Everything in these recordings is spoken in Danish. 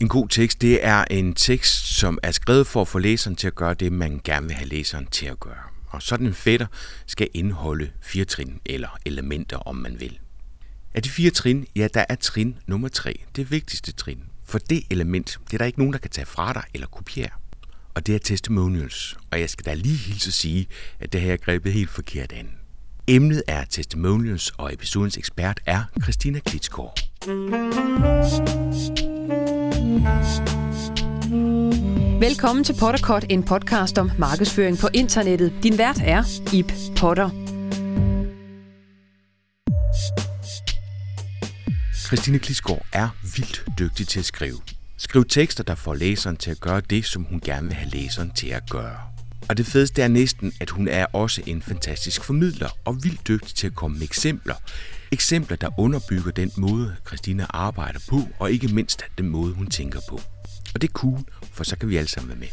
En god tekst, det er en tekst, som er skrevet for at få læseren til at gøre det, man gerne vil have læseren til at gøre. Og sådan en fætter skal indeholde fire trin, eller elementer, om man vil. Af de fire trin, ja, der er trin nummer tre, det vigtigste trin. For det element, det er der ikke nogen, der kan tage fra dig eller kopiere. Og det er testimonials. Og jeg skal da lige hilse at sige, at det her er grebet helt forkert an. Emnet er testimonials, og episodens ekspert er Christina Klitsgaard. Velkommen til Potterkort, en podcast om markedsføring på internettet. Din vært er Ip Potter. Christine Klisgaard er vildt dygtig til at skrive. Skriv tekster, der får læseren til at gøre det, som hun gerne vil have læseren til at gøre. Og det fedeste er næsten, at hun er også en fantastisk formidler og vildt dygtig til at komme med eksempler. Eksempler, der underbygger den måde, Christina arbejder på, og ikke mindst den måde, hun tænker på. Og det er cool, for så kan vi alle sammen være med.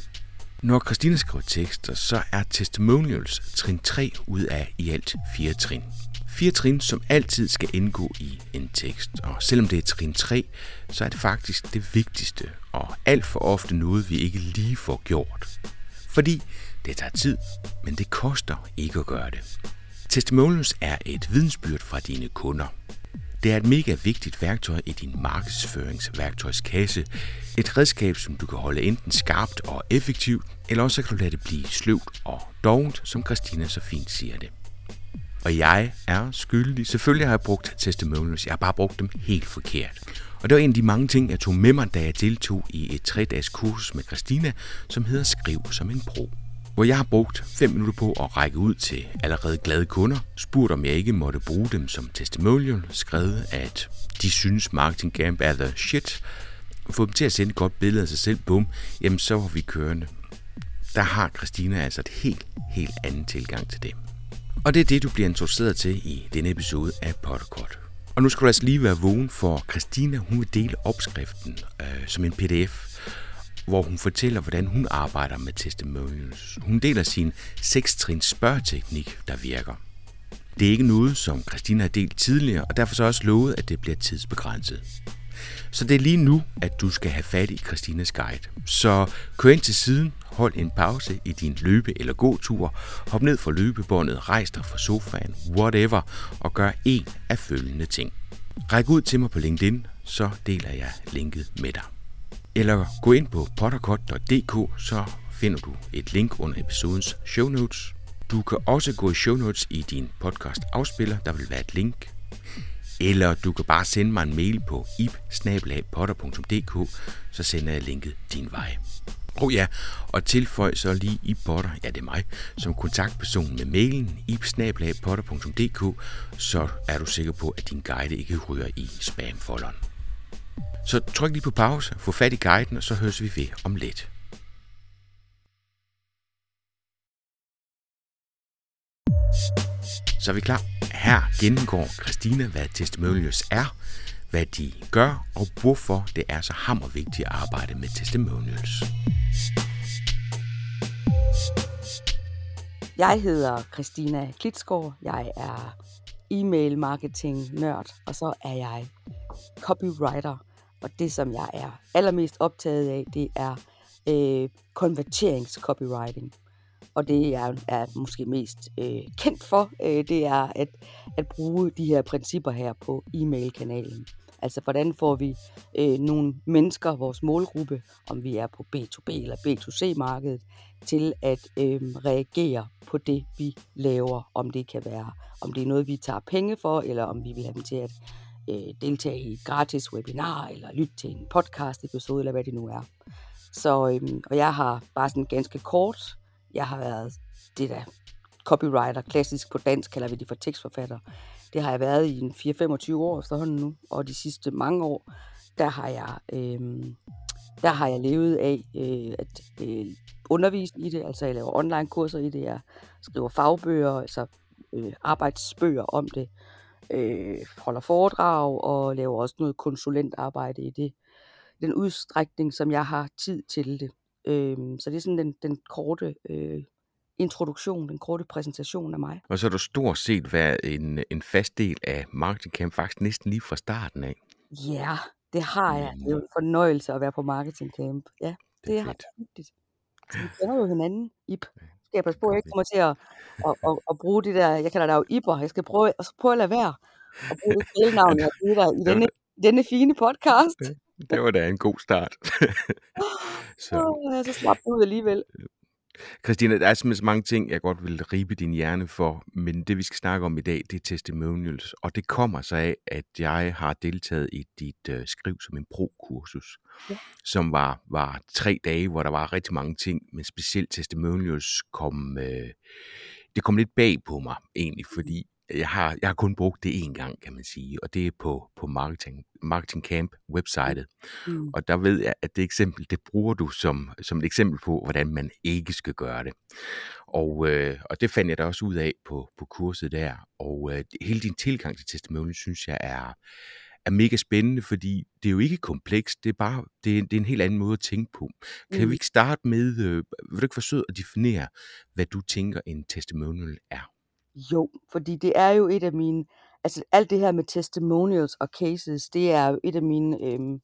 Når Christina skriver tekster, så er testimonials trin 3 ud af i alt fire trin. Fire trin, som altid skal indgå i en tekst. Og selvom det er trin 3, så er det faktisk det vigtigste, og alt for ofte noget, vi ikke lige får gjort. Fordi det tager tid, men det koster ikke at gøre det. Testimonials er et vidensbyrd fra dine kunder. Det er et mega vigtigt værktøj i din markedsføringsværktøjskasse. Et redskab, som du kan holde enten skarpt og effektivt, eller også kan du lade det blive sløvt og dovent, som Christina så fint siger det. Og jeg er skyldig. Selvfølgelig har jeg brugt testimonials. Jeg har bare brugt dem helt forkert. Og det var en af de mange ting, jeg tog med mig, da jeg deltog i et 3-dages kursus med Christina, som hedder Skriv som en bro hvor jeg har brugt 5 minutter på at række ud til allerede glade kunder, spurgt om jeg ikke måtte bruge dem som testimonial, skrevet at de synes marketing camp er the shit, få dem til at sende et godt billede af sig selv, bum, jamen så var vi kørende. Der har Christina altså et helt, helt anden tilgang til det. Og det er det, du bliver introduceret til i denne episode af Potterkort. Og nu skal du altså lige være vågen, for Christina hun vil dele opskriften øh, som en pdf, hvor hun fortæller, hvordan hun arbejder med testimonials. Hun deler sin 6-trins spørgeteknik, der virker. Det er ikke noget, som Christina har delt tidligere, og derfor så også lovet, at det bliver tidsbegrænset. Så det er lige nu, at du skal have fat i Christinas guide. Så kør ind til siden, hold en pause i din løbe- eller gåtur, hop ned fra løbebåndet, rejs dig fra sofaen, whatever, og gør en af følgende ting. Ræk ud til mig på LinkedIn, så deler jeg linket med dig. Eller gå ind på potterkort.dk, så finder du et link under episodens show notes. Du kan også gå i show notes i din podcast afspiller, der vil være et link. Eller du kan bare sende mig en mail på ip så sender jeg linket din vej. Oh ja, og tilføj så lige i Potter, ja det er mig, som kontaktperson med mailen ip så er du sikker på, at din guide ikke ryger i spamfolderen. Så tryk lige på pause, få fat i guiden, og så høres vi ved om lidt. Så er vi klar. Her gennemgår Christina, hvad testimonials er, hvad de gør, og hvorfor det er så hammervigtigt at arbejde med testimonials. Jeg hedder Christina Klitsgaard. Jeg er e-mail marketing nørd, og så er jeg copywriter og det, som jeg er allermest optaget af, det er øh, konverteringscopywriting. Og det jeg er måske mest øh, kendt for, øh, det er at, at bruge de her principper her på e-mail-kanalen. Altså, hvordan får vi øh, nogle mennesker, vores målgruppe, om vi er på B2B eller B2C-markedet, til at øh, reagere på det, vi laver. Om det kan være, om det er noget, vi tager penge for, eller om vi vil have dem til at øh, deltage i et gratis webinar, eller lytte til en podcast episode, eller hvad det nu er. Så, øhm, og jeg har bare sådan ganske kort, jeg har været det der copywriter, klassisk på dansk kalder vi det for tekstforfatter. Det har jeg været i en 4-25 år efterhånden nu, og de sidste mange år, der har jeg, øhm, der har jeg levet af øh, at øh, undervise i det, altså jeg laver online kurser i det, jeg skriver fagbøger, altså øh, arbejdsbøger om det, øh, holder foredrag og laver også noget konsulentarbejde i det. Den udstrækning, som jeg har tid til det. Øh, så det er sådan den, den korte øh, introduktion, den korte præsentation af mig. Og så har du stort set været en, en fast del af Marketing Camp faktisk næsten lige fra starten af. Ja, Det har jeg. Det er jo en fornøjelse at være på marketing camp. Ja, det er det er vigtigt. Så vi kender jo hinanden, Ib. Skal jeg passe på, det jeg ikke kommer til at at at at bruge de der jeg kalder dig jo Ibber. Jeg skal prøve at prøve at lade være at bruge det kælenavn, jeg har dig i Det denne denne fine podcast. det det var da en god start. Så Åh, så slap ud alligevel. Christina, der er simpelthen så mange ting, jeg godt vil ribe din hjerne for, men det vi skal snakke om i dag, det er testimonials, og det kommer sig af, at jeg har deltaget i dit øh, skriv som en pro-kursus, Ja. som var, var tre dage, hvor der var rigtig mange ting, men specielt testimonials kom, øh, det kom lidt bag på mig egentlig, fordi jeg har, jeg har kun brugt det én gang, kan man sige, og det er på, på Marketing, Marketing Camp websitet. Mm. Og der ved jeg, at det eksempel, det bruger du som, som et eksempel på, hvordan man ikke skal gøre det. Og, øh, og det fandt jeg da også ud af på, på kurset der. Og øh, hele din tilgang til testimonial, synes jeg er, er mega spændende, fordi det er jo ikke komplekst, det er bare det er, det er en helt anden måde at tænke på. Kan Mm. vi ikke starte med, øh, vil du ikke forsøge at definere, hvad du tænker en testimonial er? Jo, fordi det er jo et af mine altså alt det her med testimonials og cases, det er jo et af mine øhm,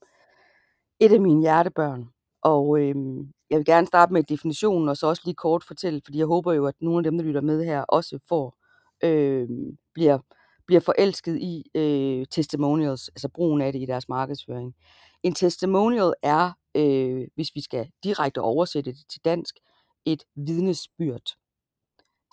et af mine hjertebørn. Og øhm, jeg vil gerne starte med definitionen, og så også lige kort fortælle, fordi jeg håber jo, at nogle af dem, der lytter med her, også får øhm, bliver, bliver forelsket i øh, testimonials, altså brugen af det i deres markedsføring. En testimonial er, øh, hvis vi skal direkte oversætte det til dansk, et vidnesbyrd.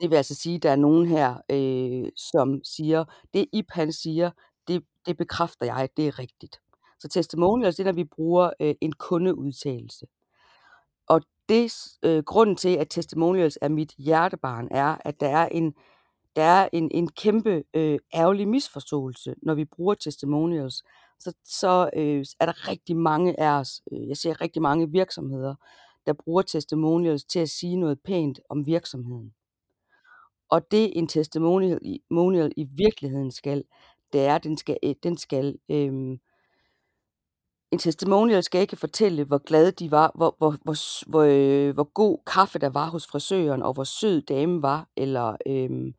Det vil altså sige, at der er nogen her, øh, som siger, det Ib han siger, det, det bekræfter jeg, det er rigtigt. Så testimonials, det er, når vi bruger øh, en kundeudtalelse. Og det, s- øh, grunden til, at testimonials er mit hjertebarn, er, at der er en, der er en, en kæmpe øh, ærgerlig misforståelse, når vi bruger testimonials. Så, så øh, er der rigtig mange af os, øh, jeg ser rigtig mange virksomheder, der bruger testimonials til at sige noget pænt om virksomheden. Og det en testimonial i, monial i virkeligheden skal, det er, den skal, øh, den skal øhm, en testimonial skal ikke fortælle, hvor glade de var, hvor, hvor, hvor, hvor, øh, hvor god kaffe der var hos frisøren, og hvor sød dame var, eller øhm,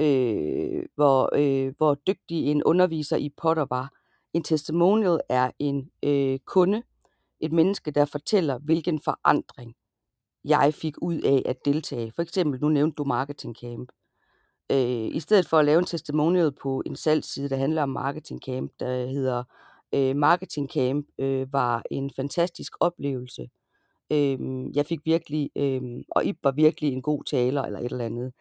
øh, hvor, øh, hvor dygtig en underviser i potter var. En testimonial er en øh, kunde, et menneske, der fortæller, hvilken forandring jeg fik ud af at deltage. For eksempel, nu nævnte du Marketing Camp. Øh, I stedet for at lave en testimonial på en salgsside, der handler om Marketing Camp, der hedder øh, Marketing Camp øh, var en fantastisk oplevelse. Øh, jeg fik virkelig, øh, og Ib var virkelig en god taler eller et eller andet.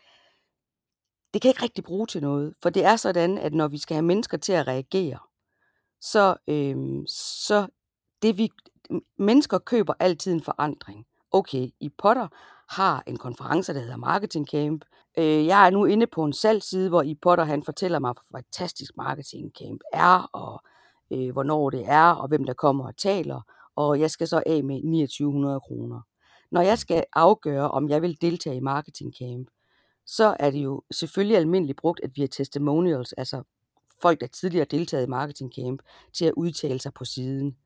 Det kan jeg ikke rigtig bruge til noget, for det er sådan, at når vi skal have mennesker til at reagere, så, øh, så det vi mennesker køber altid en forandring. Okay, i Potter har en konference, der hedder Marketing Camp. Øh, jeg er nu inde på en salgsside, hvor i Potter han fortæller mig, hvor fantastisk Marketing Camp er, og øh, hvornår det er, og hvem der kommer og taler. Og jeg skal så af med 2900 kroner. Når jeg skal afgøre, om jeg vil deltage i Marketing Camp, så er det jo selvfølgelig almindeligt brugt, at vi har testimonials, altså folk, der tidligere har deltaget i Marketing Camp, til at udtale sig på siden.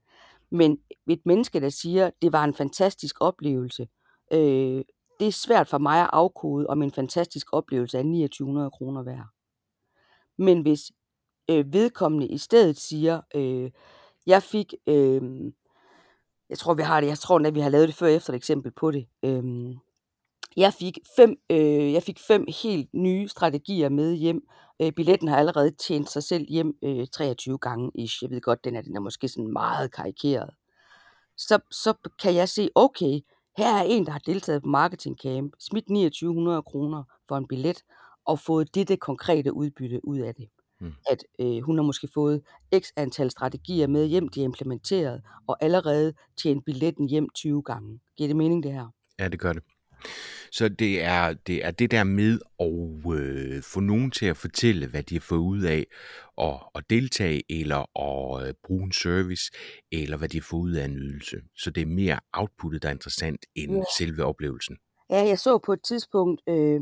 Men et menneske, der siger, det var en fantastisk oplevelse, øh, det er svært for mig at afkode, om en fantastisk oplevelse er 2900 kroner værd. Men hvis øh, vedkommende i stedet siger, øh, jeg fik, øh, jeg tror vi har det, jeg tror at vi har lavet det før efter et eksempel på det. Øh, jeg fik fem, øh, jeg fik fem helt nye strategier med hjem. Øh, billetten har allerede tjent sig selv hjem øh, 23 gange ish. Jeg ved godt, den er, den er måske sådan meget karikeret. Så, så kan jeg se, okay, her er en, der har deltaget på Marketing Camp, smidt 2900 kroner for en billet, og fået dette konkrete udbytte ud af det. Mm. At øh, hun har måske fået x antal strategier med hjem, de er implementeret, og allerede tjent billetten hjem 20 gange. Giver det mening, det her? Ja, det gør det. Så det er det, er det der med at øh, få nogen til at fortælle, hvad de har fået ud af at, at deltage, eller at øh, bruge en service, eller hvad de har fået ud af en ydelse. Så det er mere outputtet, der er interessant, end Ja. selve oplevelsen. Ja, jeg så på et tidspunkt, øh,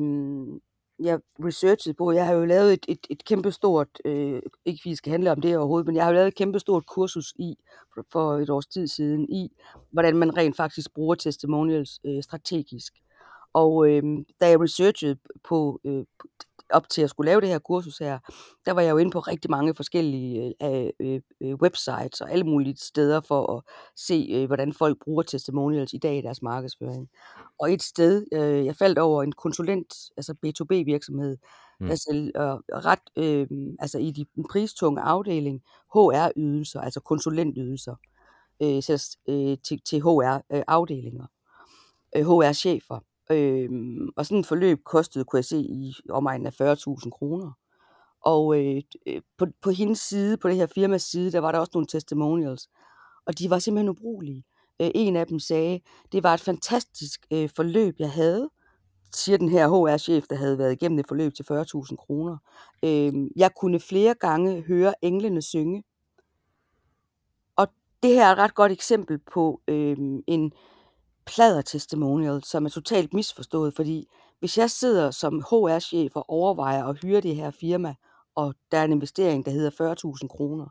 jeg researchede på, jeg har jo lavet et, et, et kæmpestort, øh, ikke det skal handle om det overhovedet, men jeg har jo lavet et kæmpestort kursus i, for, for et års tid siden, i hvordan man rent faktisk bruger testimonials øh, strategisk. Og øh, da jeg researchede på, øh, op til at skulle lave det her kursus her, der var jeg jo inde på rigtig mange forskellige øh, øh, øh, websites og alle mulige steder for at se, øh, hvordan folk bruger testimonials i dag i deres markedsføring. Og et sted, øh, jeg faldt over en konsulent, altså B2B virksomhed, Mm. altså øh, ret, øh, altså i de den pristunge afdeling, HR-ydelser, altså konsulentydelser, øh, sættes, øh, til, til HR-afdelinger, øh, HR-chefer. Øh, og sådan et forløb kostede, kunne jeg se, i omegnen af 40.000 kroner. Og øh, øh, på, på hendes side, på det her firmas side, der var der også nogle testimonials, og de var simpelthen ubrugelige. Øh, en af dem sagde, det var et fantastisk øh, forløb, jeg havde, siger den her HR-chef, der havde været igennem et forløb til 40.000 kroner. Øh, jeg kunne flere gange høre englene synge. Og det her er et ret godt eksempel på øh, en plader testimonial, som er totalt misforstået, fordi hvis jeg sidder som HR-chef og overvejer at hyre det her firma, og der er en investering, der hedder 40.000 kroner,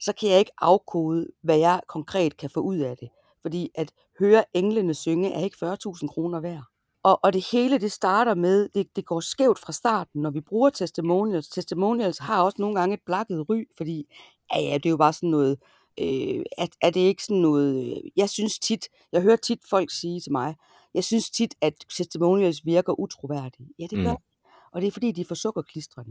så kan jeg ikke afkode, hvad jeg konkret kan få ud af det. Fordi at høre englene synge er ikke 40.000 kroner værd. Og, og det hele, det starter med, det, det går skævt fra starten, når vi bruger testimonials. Testimonials har også nogle gange et blakket ry, fordi ja, ja, det er jo bare sådan noget, øh, er, er det ikke sådan noget, øh, jeg synes tit, jeg hører tit folk sige til mig, jeg synes tit, at testimonials virker utroværdige. Ja, det gør Mm. Og det er fordi, de er for.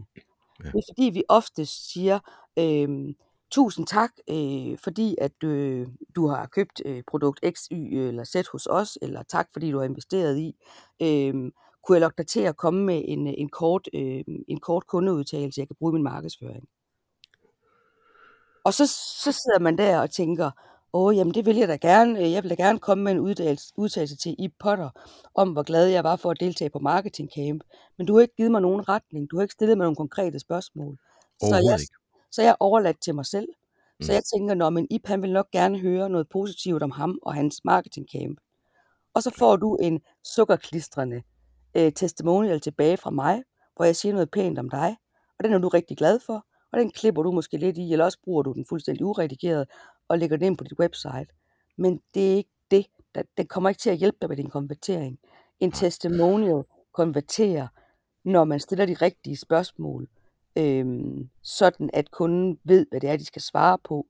Ja. Det er fordi, vi ofte siger, øh, tusind tak, øh, fordi at øh, du har købt øh, produkt X, Y eller Z hos os, eller tak, fordi du har investeret i. Øh, kunne jeg lokke dig til at komme med en, en, kort, øh, en kort kundeudtalelse, jeg kan bruge i min markedsføring? Og så, så sidder man der og tænker, åh, jamen det vil jeg da gerne. Øh, Jeg vil da gerne komme med en udtalelse, udtalelse til Ip Potter, om hvor glad jeg var for at deltage på Marketing Camp. Men du har ikke givet mig nogen retning. Du har ikke stillet mig nogle konkrete spørgsmål. Så jeg, Overhovedet ikke. så jeg er overladt til mig selv. Så Mm. jeg tænker, når men Ip han vil nok gerne høre noget positivt om ham og hans Marketing Camp. Og så får du en sukkerklistrende øh, testimonial tilbage fra mig, hvor jeg siger noget pænt om dig, og den er du rigtig glad for, og den klipper du måske lidt i, eller også bruger du den fuldstændig uredigeret og lægger den ind på dit website. Men det er ikke det. Der, den kommer ikke til at hjælpe dig med din konvertering. En testimonial konverterer, når man stiller de rigtige spørgsmål, øhm, sådan at kunden ved, hvad det er, de skal svare på,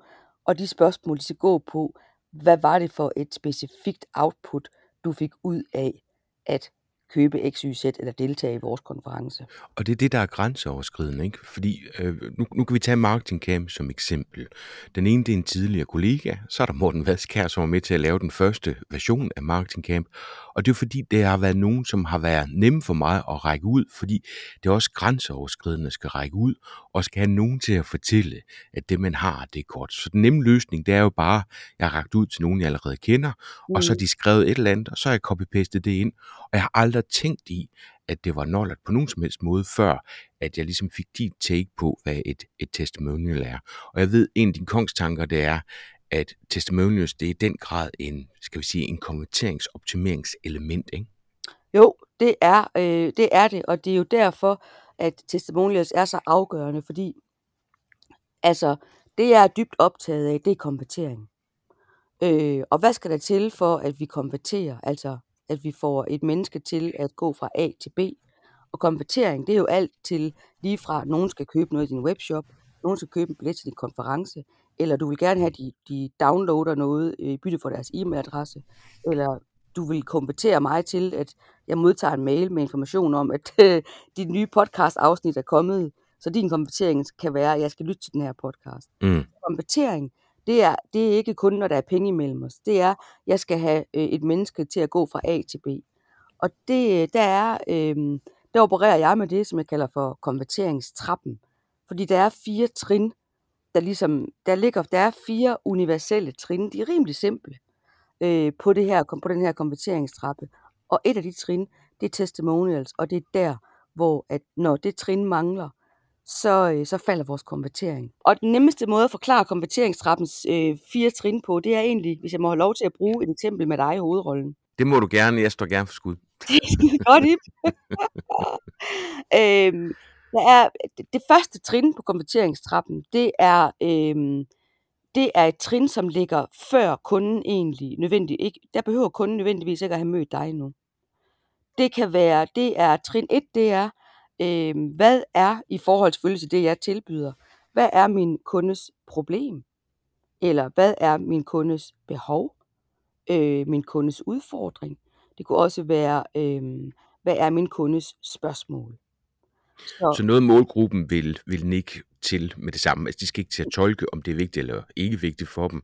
og de spørgsmål, de skal gå på, hvad var det for et specifikt output, du fik ud af at købe XYZ eller deltage i vores konference. Og det er det, der er grænseoverskridende, ikke? Fordi øh, nu, nu kan vi tage Marketing Camp som eksempel. Den ene, det er en tidligere kollega, så er der Morten Vadskær, som var med til at lave den første version af Marketing Camp. Og det er fordi, det har været nogen, som har været nemme for mig at række ud, fordi det er også grænseoverskridende at skal række ud, og skal have nogen til at fortælle, at det, man har, det er godt. Så den nemme løsning, det er jo bare, jeg har rakt ud til nogen, jeg allerede kender, mm. og så har de skrevet et eller andet, og så har jeg copy-pastet det ind, og jeg har aldrig tænkt i, at det var nollert på nogen som helst måde, før at jeg ligesom fik dit take på, hvad et, et testimonial er. Og jeg ved, en af dine kongstanker, det er, at testimonials, det er i den grad en, skal vi sige, en konverteringsoptimeringselement, ikke? Jo, det er, øh, det er det, og det er jo derfor, at testimonials er så afgørende, fordi altså, det jeg er dybt optaget af, det er konvertering. Øh, og hvad skal der til for, at vi konverterer? Altså, at vi får et menneske til at gå fra A til B. Og konvertering, det er jo alt til lige fra, at nogen skal købe noget i din webshop, nogen skal købe en billet til din konference, eller du vil gerne have, at de, de downloader noget i bytte for deres e-mailadresse, eller du vil konvertere mig til, at jeg modtager en mail med information om, at øh, dit nye podcast-afsnit er kommet, så din konvertering kan være, at jeg skal lytte til den her podcast. Mm. Konvertering, det er, det er ikke kun, når der er penge imellem os. Det er, jeg skal have øh, et menneske til at gå fra A til B. Og det, øh, der, er, øh, der opererer jeg med det, som jeg kalder for konverteringstrappen. Fordi der er fire trin, der ligesom, der ligger, der er fire universelle trin. De er rimelig simple øh, på, det her, på den her konverteringstrappe. Og et af de trin, det er testimonials, og det er der, hvor at når det trin mangler, så, øh, så falder vores konvertering. Og den nemmeste måde at forklare konverteringstrappens øh, fire trin på, det er egentlig, hvis jeg må have lov til at bruge et eksempel med dig i hovedrollen. Det må du gerne, jeg står gerne for skud. Godt, Ip. øhm, der er, det, første trin på konverteringstrappen, det er, øhm, det er et trin, som ligger før kunden egentlig nødvendigt ikke, der behøver kunden nødvendigvis ikke at have mødt dig nu. Det kan være, det er trin 1, det er, Øh, hvad er i forhold selvfølgelig til det, jeg tilbyder, hvad er min kundes problem? Eller hvad er min kundes behov? Øh, min kundes udfordring? Det kunne også være, øh, hvad er min kundes spørgsmål? Så, så noget målgruppen vil, vil nikke til med det samme. Altså, de skal ikke til at tolke, om det er vigtigt eller ikke vigtigt for dem.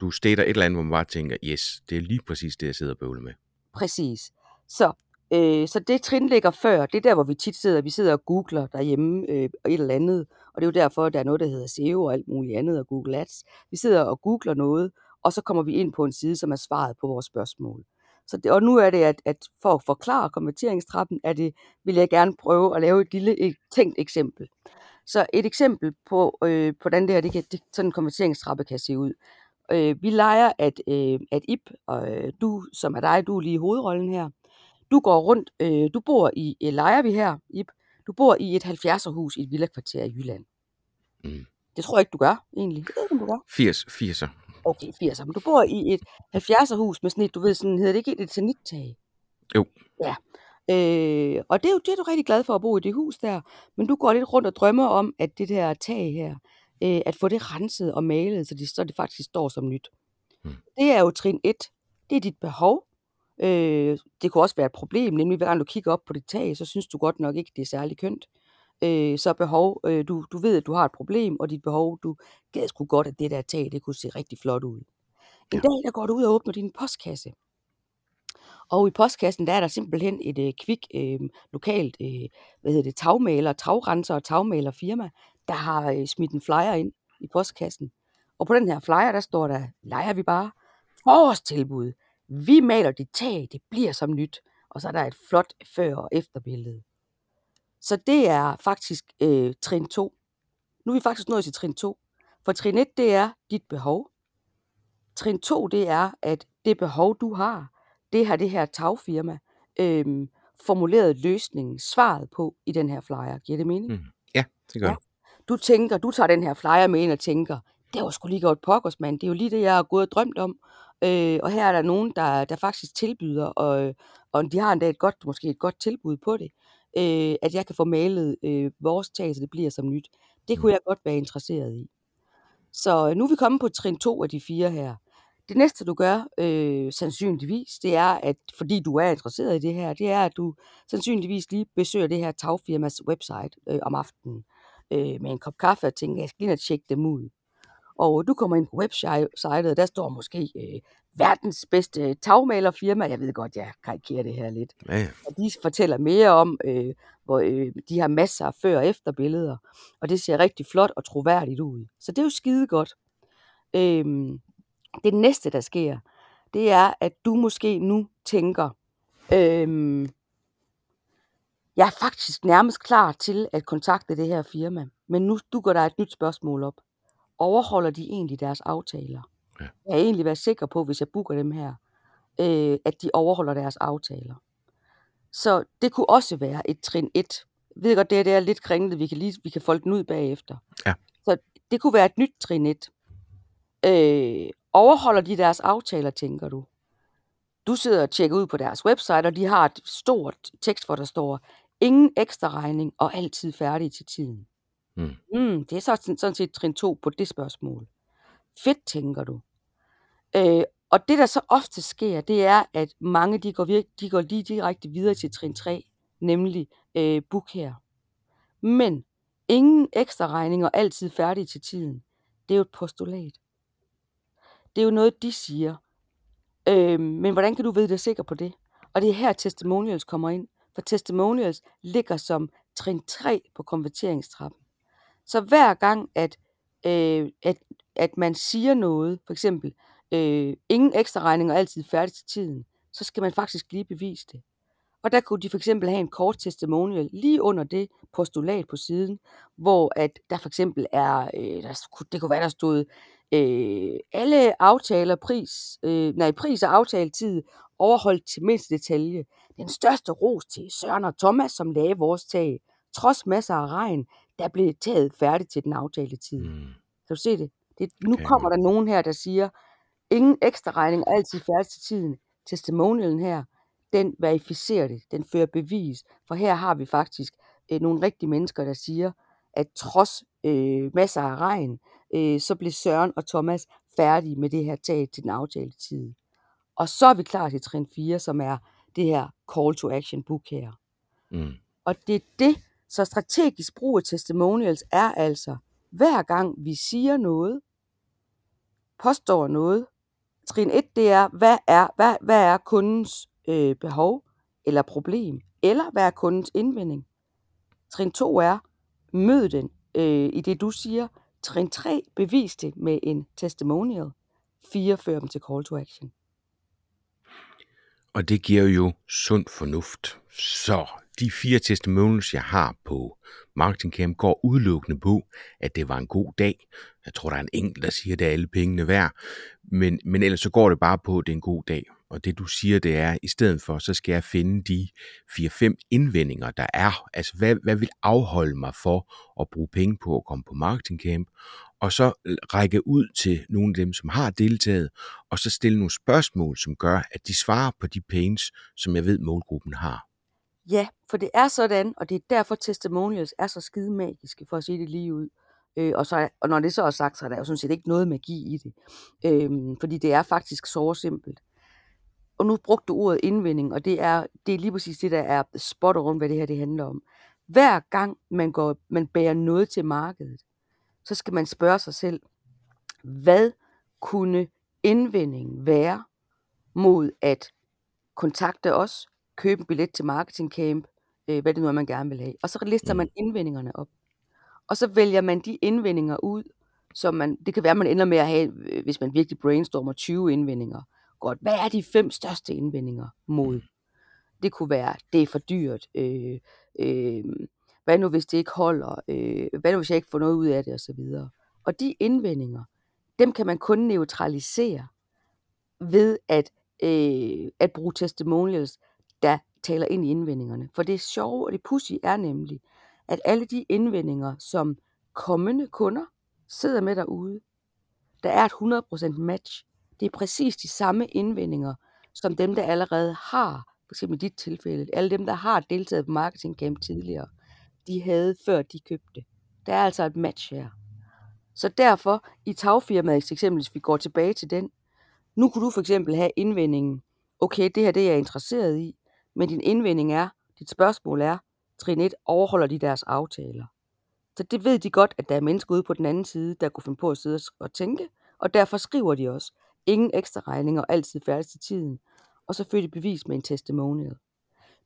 Du stater et eller andet, hvor man bare tænker, yes, det er lige præcis det, jeg sidder og bøvler med. Præcis. Så, øh, så det trin ligger før. Det er der, hvor vi tit sidder. Vi sidder og googler derhjemme øh, og et eller andet. Og det er jo derfor, der er noget, der hedder SEO og alt muligt andet og Google Ads. Vi sidder og googler noget, og så kommer vi ind på en side, som er svaret på vores spørgsmål. Så det, og nu er det, at, at for at forklare konverteringstrappen, er det, vil jeg gerne prøve at lave et lille et tænkt eksempel. Så et eksempel på, øh, på hvordan det her, det kan, det, sådan en konverteringstrappe kan se ud. Øh, vi leger, at, øh, at Ip, og øh, du, som er dig, du er lige i hovedrollen her, du går rundt, øh, du bor i, øh, leger vi her, Ip, du bor i et 70'er hus i et villakvarter i Jylland. Mm. Det tror jeg ikke, du gør, egentlig. Det ved ikke, om du gør. 80, 80'er. Okay, 80'er. Men du bor i et 70'er hus med sådan et, du ved, sådan, hedder det ikke et eternit-tag? Jo. Ja. Øh, og det er jo det er du rigtig glad for at bo i det hus der. Men du går lidt rundt og drømmer om, at det der tag her, øh, at få det renset og malet, så det, så det faktisk står som nyt. Mm. Det er jo trin 1. Det er dit behov. Øh, det kunne også være et problem, nemlig hver gang du kigger op på dit tag, så synes du godt nok ikke, det er særlig kønt. Øh, så behov, øh, du, du ved, at du har et problem, og dit behov, du gad sgu godt, at det der tag, det kunne se rigtig flot ud. En Ja. dag, der går du ud og åbner din postkasse. Og i postkassen, der er der simpelthen et øh, kvik, øh, lokalt, øh, hvad hedder det, tagmaler, tagrenser og tagmalerfirma, der har øh, smidt en flyer ind i postkassen. Og på den her flyer, der står der, leger vi bare, forårstilbud. Vi maler dit tag, det bliver som nyt. Og så er der et flot før- og efterbillede. Så det er faktisk øh, trin 2. Nu er vi faktisk nået til trin 2. For trin 1, det er dit behov. Trin 2, det er, at det behov, du har, det har det her tagfirma øhm, formuleret løsningen, svaret på i den her flyer. Giver det mening? Mm. Ja, det gør Ja. det. Du tænker, du tager den her flyer med ind og tænker, det var sgu lige godt pokkers, mand. Det er jo lige det, jeg har gået og drømt om. Øh, og her er der nogen, der, der faktisk tilbyder, og, og de har endda et godt, måske et godt tilbud på det, øh, at jeg kan få malet øh, vores tag, så det bliver som nyt. Det kunne Mm. jeg godt være interesseret i. Så øh, nu er vi kommet på trin 2 af de fire her. Det næste, du gør, øh, sandsynligvis, det er, at fordi du er interesseret i det her, det er, at du sandsynligvis lige besøger det her tagfirmas website øh, om aftenen øh, med en kop kaffe og tænker, jeg skal lige tjekke dem ud. Og du kommer ind på websitet, og der står måske øh, verdens bedste tagmalerfirma. Jeg ved godt, jeg karikerer det her lidt. Ja, ja. Og de fortæller mere om, øh, hvor øh, de har masser af før- og efterbilleder, og det ser rigtig flot og troværdigt ud. Så det er jo skide godt. Øhm, det næste, der sker, det er, at du måske nu tænker, øhm, jeg er faktisk nærmest klar til at kontakte det her firma, men nu dukker der et nyt spørgsmål op. Overholder de egentlig deres aftaler? Ja. Jeg er egentlig være sikker på, hvis jeg booker dem her, øh, at de overholder deres aftaler. Så det kunne også være et trin 1. Jeg ved godt, det, her, det er lidt kringlet, vi kan, lige, vi kan folde den ud bagefter. Ja. Så det kunne være et nyt trin 1. Øh, overholder de deres aftaler, tænker du? Du sidder og tjekker ud på deres website, og de har et stort tekst, hvor der står, ingen ekstra regning og altid færdig til tiden. Mm. Mm, det er så sådan, sådan set trin 2 på det spørgsmål. Fedt, tænker du. Øh, og det, der så ofte sker, det er, at mange de går, virke, de går lige direkte videre til trin 3, nemlig øh, book her. Men ingen ekstra regninger, altid færdig til tiden, det er jo et postulat. Det er jo noget, de siger. Øh, men hvordan kan du vide dig sikker på det? Og det er her testimonials kommer ind. For testimonials ligger som trin 3 på konverteringstrappen. Så hver gang, at, øh, at, at man siger noget, for eksempel, øh, ingen ekstra regninger altid færdig til tiden, så skal man faktisk lige bevise det. Og der kunne de for eksempel have en kort testimonial lige under det postulat på siden, hvor at der for eksempel er, øh, der, det kunne være, der stod, øh, alle aftaler, pris, øh, nej, pris og aftaletid overholdt til mindste detalje. Den største ros til Søren og Thomas, som lagde vores tag. Trods masser af regn, der blev taget færdigt til den aftalte tid. Mm. Kan du se det? det nu jeg kommer der nogen her, der siger, ingen ekstra regning, altid færdig til tiden. Testimonialen her, den verificerer det, den fører bevis, for her har vi faktisk øh, nogle rigtige mennesker, der siger, at trods øh, masser af regn, øh, så blev Søren og Thomas færdige med det her tag til den aftalte tid. Og så er vi klar til trin 4, som er det her call to action book her. Mm. Og det er det, så strategisk brug af testimonials er altså, hver gang vi siger noget, påstår noget, trin 1, det er, hvad er, hvad, hvad er kundens øh, behov eller problem, eller hvad er kundens indvending. Trin 2 er, mød den øh, i det, du siger. Trin 3, bevis det med en testimonial. 4, før dem til call to action. Og det giver jo sund fornuft. Så de fire testimonials, jeg har på Marketing Camp, går udelukkende på, at det var en god dag. Jeg tror, der er en enkelt, der siger, at det er alle pengene værd. Men, men ellers så går det bare på, at det er en god dag. Og det du siger, det er, at i stedet for, så skal jeg finde de 4-5 indvendinger, der er. Altså, hvad, hvad vil afholde mig for at bruge penge på at komme på Marketing Camp? Og så række ud til nogle af dem, som har deltaget, og så stille nogle spørgsmål, som gør, at de svarer på de pains, som jeg ved, målgruppen har. Ja, for det er sådan, og det er derfor testimonials er så skide magiske, for at sige det lige ud. Øh, og, så, og når det så er sagt, så er der jo sådan set ikke noget magi i det. Øh, fordi det er faktisk så simpelt. Og nu brugte du ordet indvending, og det er, det er lige præcis det, der er spot on, hvad det her det handler om. Hver gang man, går, man bærer noget til markedet, så skal man spørge sig selv, hvad kunne indvendingen være mod at kontakte os, købe en billet til marketing camp, øh, hvad det nu er, man gerne vil have. Og så lister man indvendingerne op. Og så vælger man de indvendinger ud, som man, det kan være, man ender med at have, øh, hvis man virkelig brainstormer 20 indvendinger. Godt, hvad er de fem største indvendinger mod? Det kunne være, det er for dyrt. Øh, øh, hvad nu, hvis det ikke holder? Øh, hvad nu, hvis jeg ikke får noget ud af det? Og så videre. Og de indvendinger, dem kan man kun neutralisere ved at, øh, at bruge testimonials, der taler ind i indvendingerne. For det sjove og det pussy er nemlig, at alle de indvendinger, som kommende kunder sidder med derude, der er et 100% match. Det er præcis de samme indvendinger, som dem, der allerede har, for eksempel i dit tilfælde, alle dem, der har deltaget på Marketing Camp tidligere, de havde, før de købte. Der er altså et match her. Så derfor, i tagfirmaet eksempelvis, hvis vi går tilbage til den, nu kunne du for eksempel have indvendingen, okay, det her det er jeg interesseret i, men din indvending er, dit spørgsmål er, trin 1, overholder de deres aftaler? Så det ved de godt, at der er mennesker ude på den anden side, der kunne finde på at sidde og tænke, og derfor skriver de også, ingen ekstra regninger, altid færdig til tiden, og så fører de bevis med en testimonial.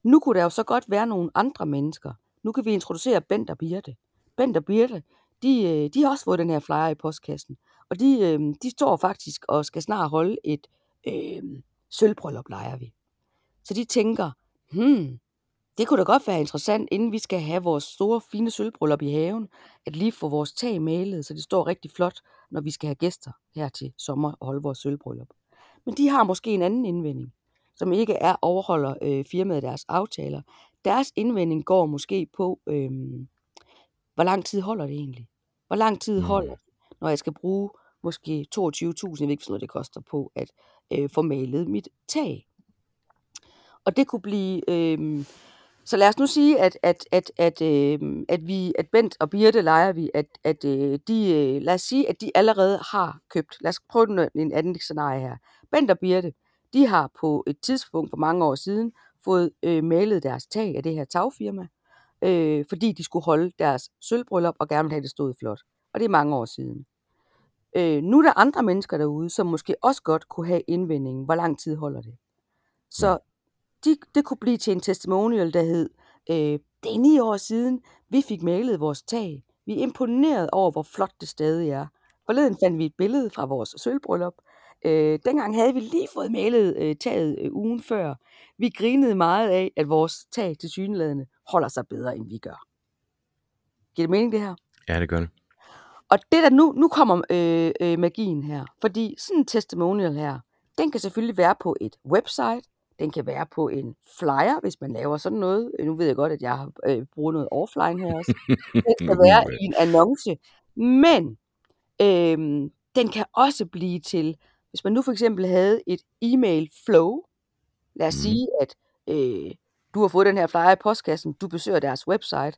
Nu kunne der jo så godt være nogle andre mennesker. Nu kan vi introducere Bent og Birte. Bent og Birte, de, øh, de har også fået den her flyer i postkassen, og de, øh, de står faktisk og skal snart holde et øh, sølvbryllup, leger vi. Så de tænker, hmm, det kunne da godt være interessant, inden vi skal have vores store, fine sølvbryllup i haven, at lige få vores tag malet, så det står rigtig flot, når vi skal have gæster her til sommer og holde vores sølvbryllup. Men de har måske en anden indvending, som ikke er overholder øh, firmaet deres aftaler. Deres indvending går måske på, øh, hvor lang tid holder det egentlig? Hvor lang tid holder det, når jeg skal bruge måske 22.000, jeg ved ikke, hvad det koster på, at øh, få malet mit tag. Og det kunne blive... Øh, så lad os nu sige, at, at, at, at, øh, at, vi, at Bent og Birte leger vi, at, at øh, de, øh, lad os sige, at de allerede har købt. Lad os prøve en, en anden scenarie her. Bent og Birte, de har på et tidspunkt for mange år siden fået øh, malet deres tag af det her tagfirma, øh, fordi de skulle holde deres sølvbryllup og gerne ville have det stået flot. Og det er mange år siden. Øh, nu er der andre mennesker derude, som måske også godt kunne have indvendingen, hvor lang tid holder det. Så de, det kunne blive til en testimonial, der hed, øh, det er ni år siden, vi fik malet vores tag. Vi er imponeret over, hvor flot det stadig er. Forleden fandt vi et billede fra vores sølvbryllup. Øh, dengang havde vi lige fået malet øh, taget øh, ugen før. Vi grinede meget af, at vores tag til synlædende holder sig bedre, end vi gør. Giver det mening, det her? Ja, det gør det. Og det der nu, nu kommer øh, øh, magien her. Fordi sådan en testimonial her, den kan selvfølgelig være på et website, den kan være på en flyer, hvis man laver sådan noget. Nu ved jeg godt, at jeg har øh, brugt noget offline her også. Den kan være i en annonce. Men øh, den kan også blive til, hvis man nu for eksempel havde et e-mail flow. Lad os mm. sige, at øh, du har fået den her flyer i postkassen, du besøger deres website,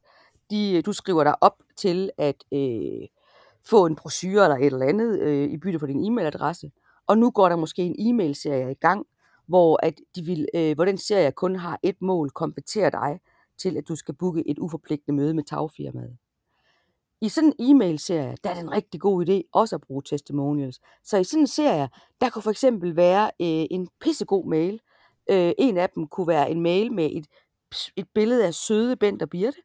de, du skriver dig op til at øh, få en brochure eller et eller andet øh, i bytte for din e-mailadresse, og nu går der måske en e-mailserie i gang, hvor, at de vil, øh, hvor den serie kun har et mål, kompetere dig til, at du skal booke et uforpligtende møde med tagfirmaet. I sådan en e-mail-serie, der er det en rigtig god idé også at bruge testimonials. Så i sådan en serie, der kunne for eksempel være øh, en pissegod mail. Øh, en af dem kunne være en mail med et, et billede af søde Bent og Birte,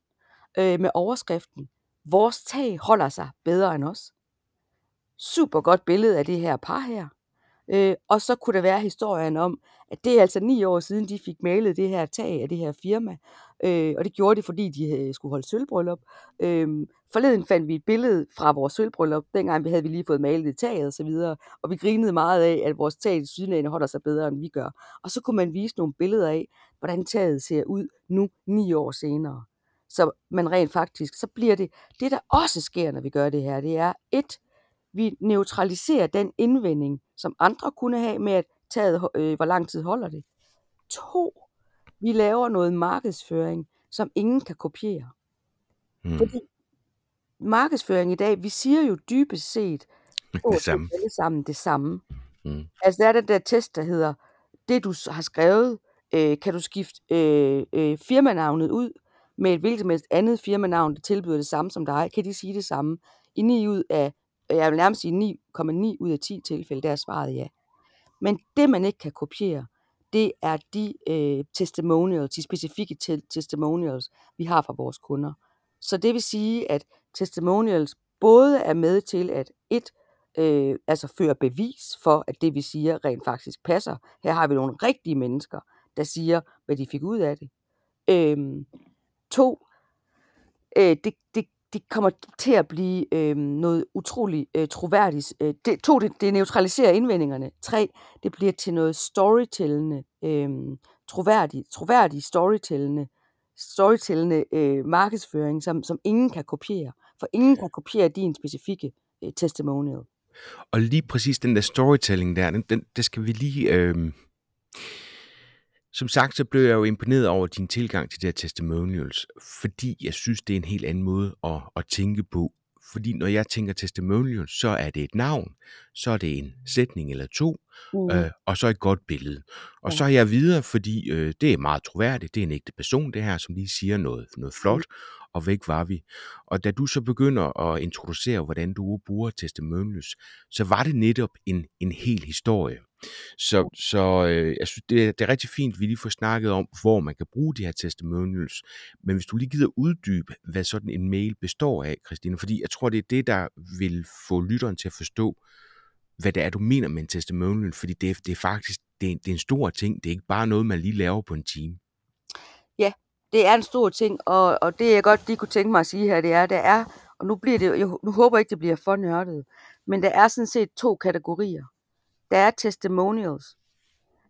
øh, med overskriften, vores tag holder sig bedre end os. Super godt billede af det her par her. Øh, og så kunne der være historien om, at det er altså ni år siden, de fik malet det her tag af det her firma. Øh, og det gjorde de, fordi de havde, skulle holde sølvbryllup. Øh, forleden fandt vi et billede fra vores sølvbryllup. Dengang havde vi lige fået malet det taget og så videre. Og vi grinede meget af, at vores tag i sydlægene holder sig bedre, end vi gør. Og så kunne man vise nogle billeder af, hvordan taget ser ud nu, ni år senere. Så man rent faktisk, så bliver det, det der også sker, når vi gør det her, det er et, vi neutraliserer den indvending, som andre kunne have med, at taget, øh, hvor lang tid holder det. To, vi laver noget markedsføring, som ingen kan kopiere. Mm. Fordi markedsføring i dag, vi siger jo dybest set Det samme. alle sammen det samme. Mm. Altså der er den der test, der hedder, det du har skrevet, øh, kan du skifte øh, øh, firmanavnet ud med et hvilket som helst andet firmanavn, der tilbyder det samme som dig, kan de sige det samme. I 9 ud af, jeg vil nærmest sige 9,9 ud af 10 tilfælde, der er svaret ja. Men det, man ikke kan kopiere, det er de øh, testimonials, de specifikke te- testimonials, vi har fra vores kunder. Så det vil sige, at testimonials både er med til at et, øh, altså føre bevis for, at det vi siger rent faktisk passer. Her har vi nogle rigtige mennesker, der siger, hvad de fik ud af det. Øh, to, øh, det, det, det kommer til at blive øh, noget utroligt øh, troværdigt. Øh, det, to, det, det neutraliserer indvendingerne. Tre, det bliver til noget storytellende, øh, troværdig, troværdig storytellende, storytellende øh, markedsføring, som, som ingen kan kopiere. For ingen kan kopiere din specifikke øh, testimonial. Og lige præcis den der storytelling der, den, den, det skal vi lige... Øh... Som sagt, så blev jeg jo imponeret over din tilgang til de her testimonials, fordi jeg synes, det er en helt anden måde at, at tænke på. Fordi når jeg tænker testimonials, så er det et navn, så er det en sætning eller to, Mm. øh, og så et godt billede. Og Ja. så er jeg videre, fordi øh, det er meget troværdigt, det er en ægte person, det her, som lige siger noget, noget flot, og væk var vi. Og da du så begynder at introducere, hvordan du bruger testimonials, så var det netop en, en hel historie. Så, så øh, jeg synes, det, er- det er rigtig fint, at vi lige får snakket om, hvor man kan bruge de her testimonials. Men hvis du lige gider uddybe, hvad sådan en mail består af, Christine, fordi jeg tror, det er det, der vil få lytteren til at forstå, hvad det er, du mener med en testimonial, fordi det er, det er faktisk det er, det er en stor ting. Det er ikke bare noget, man lige laver på en time. Ja, det er en stor ting, og, og det jeg godt lige kunne tænke mig at sige her, det er, der er, og nu bliver det, jeg, nu håber jeg ikke, det bliver for nørdet, men der er sådan set to kategorier. Der er testimonials.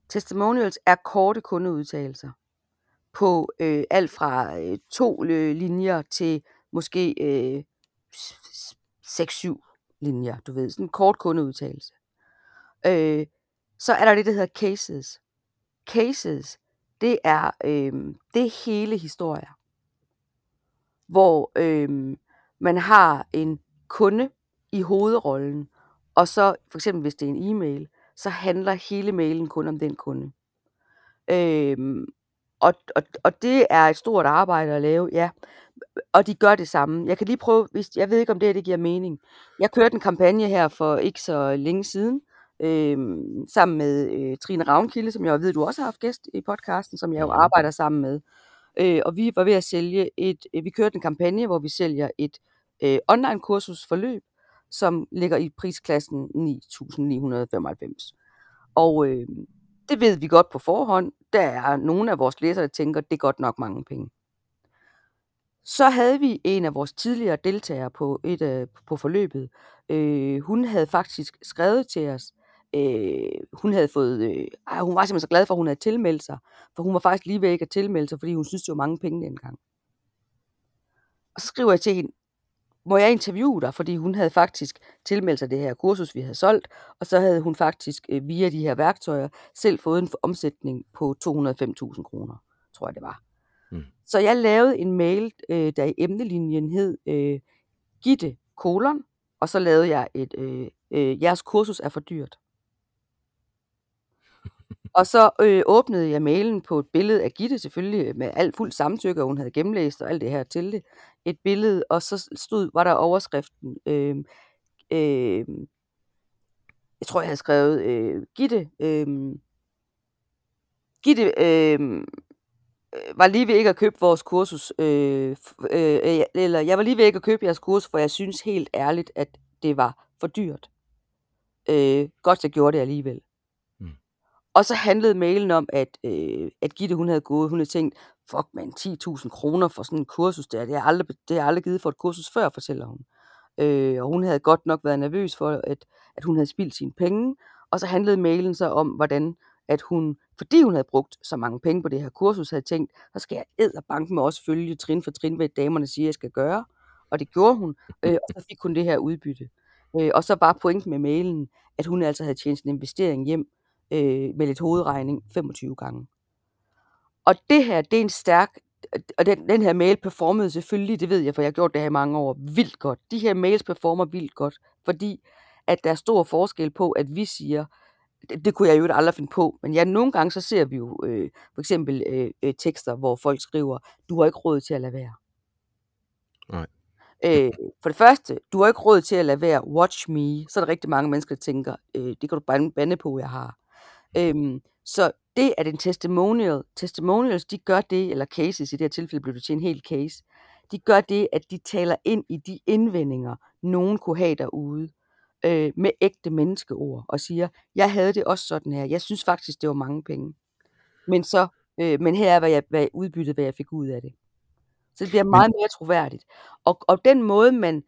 Testimonials er korte kundeudtalelser på øh, alt fra øh, to øh, linjer til måske øh, 6-7 linjer, du ved, sådan en kort kundeudtalelse. Øh, så er der det, der hedder cases. Cases, det er, øh, det er hele historier, hvor øh, man har en kunde i hovedrollen, og så for eksempel hvis det er en e-mail, så handler hele mailen kun om den kunde. Øh, og, og, og det er et stort arbejde at lave, ja. Og de gør det samme. Jeg kan lige prøve, hvis, jeg ved ikke om det her det giver mening. Jeg kørte en kampagne her for ikke så længe siden, øhm, sammen med øh, Trine Ravnkilde, som jeg ved, du også har haft gæst i podcasten, som jeg jo arbejder sammen med. Øh, og vi var ved at sælge et, øh, vi kørte en kampagne, hvor vi sælger et øh, online kursus forløb, som ligger i prisklassen 9.995. Og øh, det ved vi godt på forhånd. Der er nogle af vores læsere, der tænker, det er godt nok mange penge. Så havde vi en af vores tidligere deltagere på, et, øh, på forløbet. Øh, hun havde faktisk skrevet til os. Øh, hun havde fået, øh, ej, hun var simpelthen så glad for, at hun havde tilmeldt sig. For hun var faktisk lige ved ikke at tilmelde sig, fordi hun synes, det var mange penge dengang. Og så skriver jeg til hende, må jeg interviewe dig? Fordi hun havde faktisk tilmeldt sig det her kursus, vi havde solgt, og så havde hun faktisk øh, via de her værktøjer selv fået en omsætning på 205.000 kroner, tror jeg det var. Så jeg lavede en mail, øh, der i emnelinjen hed øh, Gitte kolon, og så lavede jeg et, øh, øh, jeres kursus er for dyrt. Og så øh, åbnede jeg mailen på et billede af Gitte, selvfølgelig øh, med alt fuld samtykke, og hun havde gennemlæst og alt det her til det. Et billede, og så stod, var der overskriften, øh, øh, jeg tror, jeg havde skrevet, øh, Gitte, øh, Gitte øhm, øh, var lige ved ikke at købe vores kursus, øh, øh, eller jeg var lige ved ikke at købe jeres kursus, for jeg synes helt ærligt, at det var for dyrt. Øh, godt, jeg gjorde det alligevel. Og så handlede mailen om, at, øh, at Gitte hun havde gået, hun havde tænkt, fuck man, 10.000 kroner for sådan en kursus der, det har jeg aldrig, det har jeg aldrig givet for et kursus før, fortæller hun. Øh, og hun havde godt nok været nervøs for, at, at hun havde spildt sine penge. Og så handlede mailen så om, hvordan at hun, fordi hun havde brugt så mange penge på det her kursus, havde tænkt, så skal jeg banken med også følge trin for trin, hvad damerne siger, jeg skal gøre. Og det gjorde hun, øh, og så fik hun det her udbytte. Øh, og så var pointen med mailen, at hun altså havde tjent en investering hjem, øh, med lidt hovedregning 25 gange. Og det her, det er en stærk, og den, den her mail performede selvfølgelig, det ved jeg, for jeg har gjort det her i mange år, vildt godt. De her mails performer vildt godt, fordi at der er stor forskel på, at vi siger, det, det kunne jeg jo aldrig finde på, men ja, nogle gange så ser vi jo øh, for eksempel øh, øh, tekster, hvor folk skriver, du har ikke råd til at lade være. Nej. Øh, for det første, du har ikke råd til at lade være, watch me. Så er der rigtig mange mennesker, der tænker, øh, det kan du bare bande på, jeg har. Øhm, så det, at en testimonial, testimonials, de gør det, eller cases, i det her tilfælde blev det til en hel case, de gør det, at de taler ind i de indvendinger, nogen kunne have derude, øh, med ægte menneskeord, og siger, jeg havde det også sådan her, jeg synes faktisk, det var mange penge. Men så, øh, men her er, hvad jeg, hvad udbyttet, hvad jeg fik ud af det. Så det bliver meget mere troværdigt. Og, og den måde, man,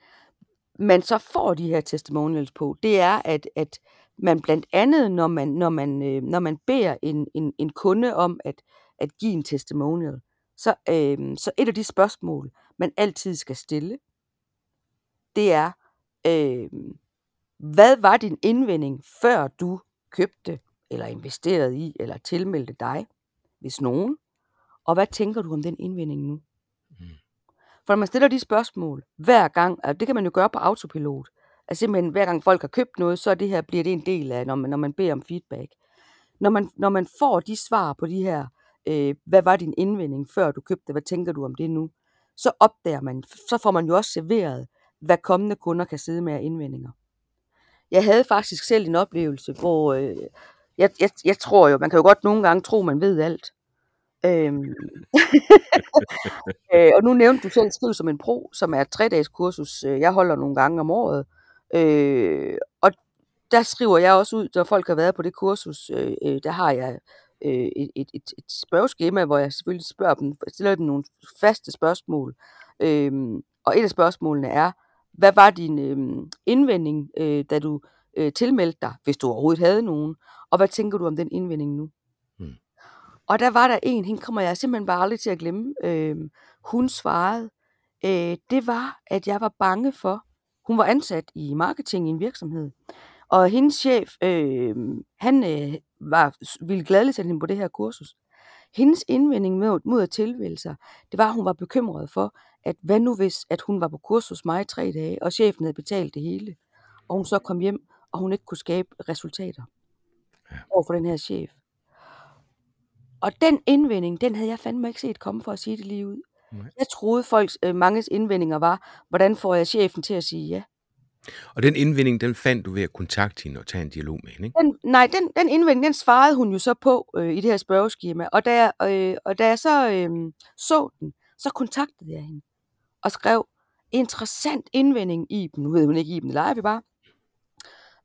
man så får de her testimonials på, det er, at, at man blandt andet, når man, når man, øh, når man beder en, en, en kunde om at, at give en testimonial, så, øh, så et af de spørgsmål, man altid skal stille, det er, øh, hvad var din indvending, før du købte, eller investerede i, eller tilmeldte dig, hvis nogen? Og hvad tænker du om den indvending nu? Mm. For når man stiller de spørgsmål hver gang, og det kan man jo gøre på autopilot, at simpelthen hver gang folk har købt noget, så er det her, bliver det en del af, når man, når man beder om feedback. Når man, når man får de svar på de her, øh, hvad var din indvending, før du købte, hvad tænker du om det nu, så opdager man, så får man jo også serveret, hvad kommende kunder kan sidde med af indvendinger. Jeg havde faktisk selv en oplevelse, hvor øh, jeg, jeg, jeg tror jo, man kan jo godt nogle gange tro, man ved alt. Øhm. øh, og nu nævnte du selv Skriv som en pro, som er et tre-dages kursus, øh, jeg holder nogle gange om året. Øh, og der skriver jeg også ud, når folk har været på det kursus, øh, øh, der har jeg øh, et, et, et, et spørgeskema, hvor jeg selvfølgelig spørger dem, stiller dem nogle faste spørgsmål. Øh, og et af spørgsmålene er, hvad var din øh, indvending, øh, da du øh, tilmeldte dig, hvis du overhovedet havde nogen, og hvad tænker du om den indvending nu? Hmm. Og der var der en, hende kommer jeg simpelthen bare aldrig til at glemme. Øh, hun svarede, øh, det var, at jeg var bange for, hun var ansat i marketing i en virksomhed, og hendes chef, øh, han øh, var, ville gladeligt sætte hende på det her kursus. Hendes indvending mod, mod at tilvælge sig, det var, at hun var bekymret for, at hvad nu hvis, at hun var på kursus mig i tre dage, og chefen havde betalt det hele, og hun så kom hjem, og hun ikke kunne skabe resultater ja. over for den her chef. Og den indvending, den havde jeg fandme ikke set komme for at sige det lige ud. Nej. Jeg troede, folks øh, manges indvendinger var, hvordan får jeg chefen til at sige ja? Og den indvending, den fandt du ved at kontakte hende og tage en dialog med hende, ikke? Den, nej, den, den indvending, den svarede hun jo så på øh, i det her spørgeskema. Og da jeg, øh, og da jeg så øh, så den, så kontaktede jeg hende og skrev, interessant indvending, i dem. Nu ved hun ikke, Iben vi bare.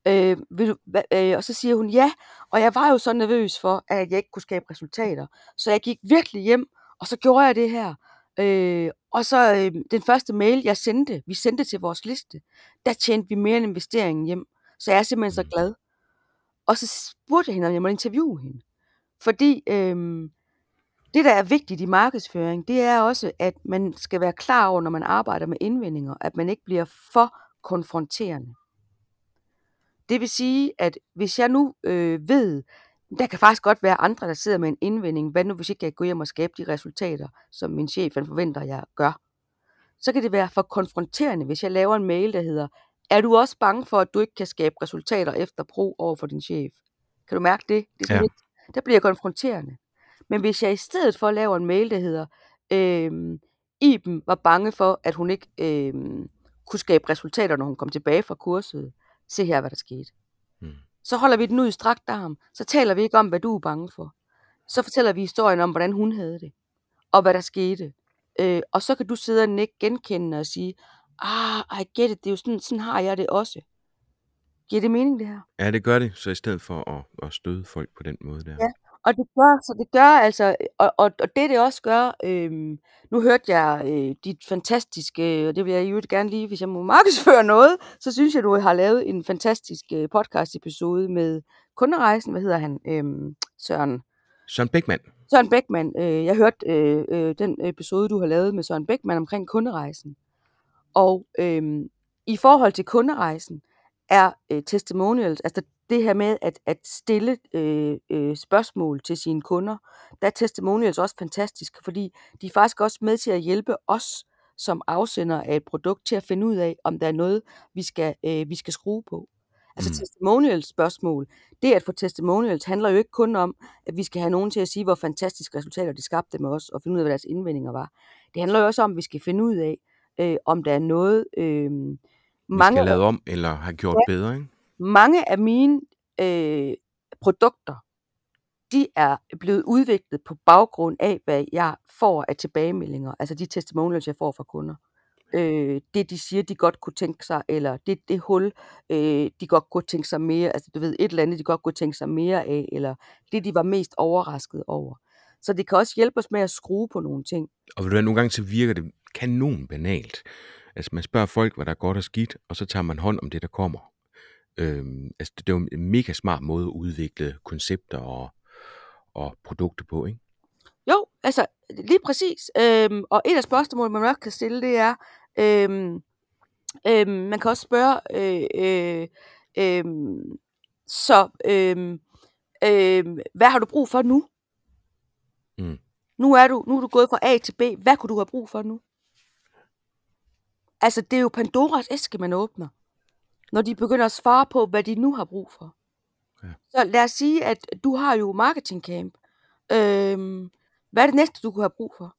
Øh, vil du, øh, og så siger hun ja, og jeg var jo så nervøs for, at jeg ikke kunne skabe resultater. Så jeg gik virkelig hjem, og så gjorde jeg det her. Øh, og så øh, den første mail, jeg sendte, vi sendte til vores liste, der tjente vi mere end investeringen hjem. Så jeg er simpelthen så glad. Og så spurgte jeg hende, om jeg måtte interviewe hende. Fordi øh, det, der er vigtigt i markedsføring, det er også, at man skal være klar over, når man arbejder med indvendinger, at man ikke bliver for konfronterende. Det vil sige, at hvis jeg nu øh, ved, Der kan faktisk godt være andre, der sidder med en indvending. Hvad nu, hvis ikke jeg går hjem og skaber de resultater, som min chef han forventer, jeg gør? Så kan det være for konfronterende, hvis jeg laver en mail, der hedder, er du også bange for, at du ikke kan skabe resultater efter brug over for din chef? Kan du mærke det? det er Ja. lidt, der bliver jeg konfronterende. Men hvis jeg i stedet for laver en mail, der hedder, øhm, Iben var bange for, at hun ikke øhm, kunne skabe resultater, når hun kom tilbage fra kurset. Se her, hvad der skete. Mm. Så holder vi den ud i strakt arm. Så taler vi ikke om, hvad du er bange for. Så fortæller vi historien om, hvordan hun havde det. Og hvad der skete. Øh, og så kan du sidde og nikke genkendende og sige, ah, I get it, det er jo sådan, sådan har jeg det også. Giver det mening, det her? Ja, det gør det, så i stedet for at, at støde folk på den måde der. Ja. Og det gør, så det gør altså, og, og, og det det også gør, øhm, nu hørte jeg øh, dit fantastiske, og det vil jeg jo gerne lige, hvis jeg må markedsføre noget, så synes jeg, du har lavet en fantastisk øh, podcast episode med kunderejsen, hvad hedder han, øhm, Søren, Søren Bækman, Søren Bækman, øh, jeg hørte øh, øh, den episode, du har lavet med Søren Bækman omkring kunderejsen. Og øhm, i forhold til kunderejsen er øh, testimonials, altså det her med at, at stille øh, øh, spørgsmål til sine kunder, der er testimonials også fantastisk, fordi de er faktisk også med til at hjælpe os som afsender af et produkt til at finde ud af, om der er noget, vi skal, øh, vi skal skrue på. Altså Mm. testimonials spørgsmål, det at få testimonials handler jo ikke kun om, at vi skal have nogen til at sige, hvor fantastiske resultater de skabte med os, og finde ud af, hvad deres indvendinger var. Det handler jo også om, at vi skal finde ud af, øh, om der er noget, øh, vi mange, skal lave om eller have gjort bedre, ikke? Mange af mine øh, produkter, de er blevet udviklet på baggrund af, hvad jeg får af tilbagemeldinger, altså de testimonials, jeg får fra kunder. Øh, det, de siger, de godt kunne tænke sig, eller det, det hul, øh, de godt kunne tænke sig mere, altså du ved, et eller andet, de godt kunne tænke sig mere af, eller det, de var mest overrasket over. Så det kan også hjælpe os med at skrue på nogle ting. Og ved du hvad, nogle gange så virker det kanon banalt. Altså man spørger folk, hvad der er godt og skidt, og så tager man hånd om det, der kommer. Øhm, altså det er jo en mega smart måde at udvikle koncepter og, og produkter på, ikke? Jo, altså lige præcis. Øhm, og et af spørgsmålene, man nok kan stille, det er, øhm, øhm, man kan også spørge, øh, øh, øh, så øh, øh, hvad har du brug for nu? Mm. Nu er du nu er du gået fra A til B. Hvad kunne du have brug for nu? Altså, det er jo Pandoras æske, man åbner, når de begynder at svare på, hvad de nu har brug for. Ja. Så lad os sige, at du har jo marketing camp. Øhm, hvad er det næste, du kunne have brug for?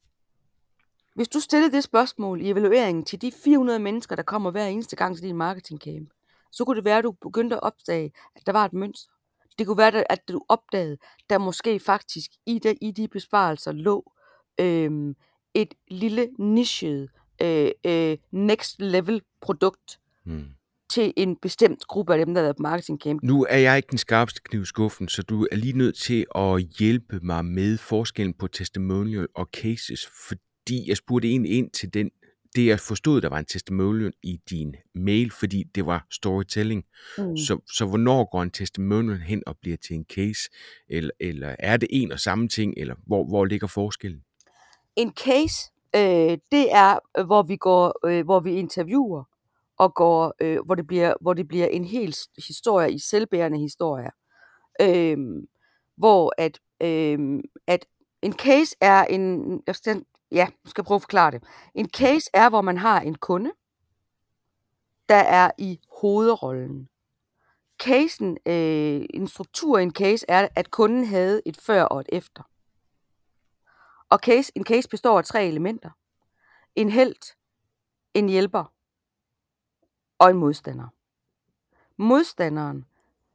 Hvis du stillede det spørgsmål i evalueringen til de 400 mennesker, der kommer hver eneste gang til din marketing camp, så kunne det være, at du begyndte at opdage, at der var et mønster. Det kunne være, at du opdagede, der måske faktisk i de, i de besparelser lå øhm, et lille nichet øh, øh, next level produkt Mm. Til en bestemt gruppe af dem, der har været på marketing camp. Nu er jeg ikke den skarpeste kniv skuffen, så du er lige nødt til at hjælpe mig med forskellen på testimonial og cases, fordi jeg spurgte en ind til den, det jeg forstod, der var en testimonial i din mail, fordi det var storytelling. Mm. Så, så hvornår går en testimonial hen og bliver til en case? Eller, eller er det en og samme ting, eller hvor, hvor ligger forskellen? En case, øh, det er, øh, hvor vi går, øh, hvor vi interviewer, og går, øh, hvor, det bliver, hvor det bliver en hel historie i selvbærende historier. Øh, hvor at, øh, at en case er en, jeg skal, ja, jeg skal prøve at forklare det. En case er, hvor man har en kunde, der er i hovedrollen. Casen, øh, en struktur i en case er, at kunden havde et før og et efter. Og case, en case består af tre elementer. En held, en hjælper og en modstander. Modstanderen,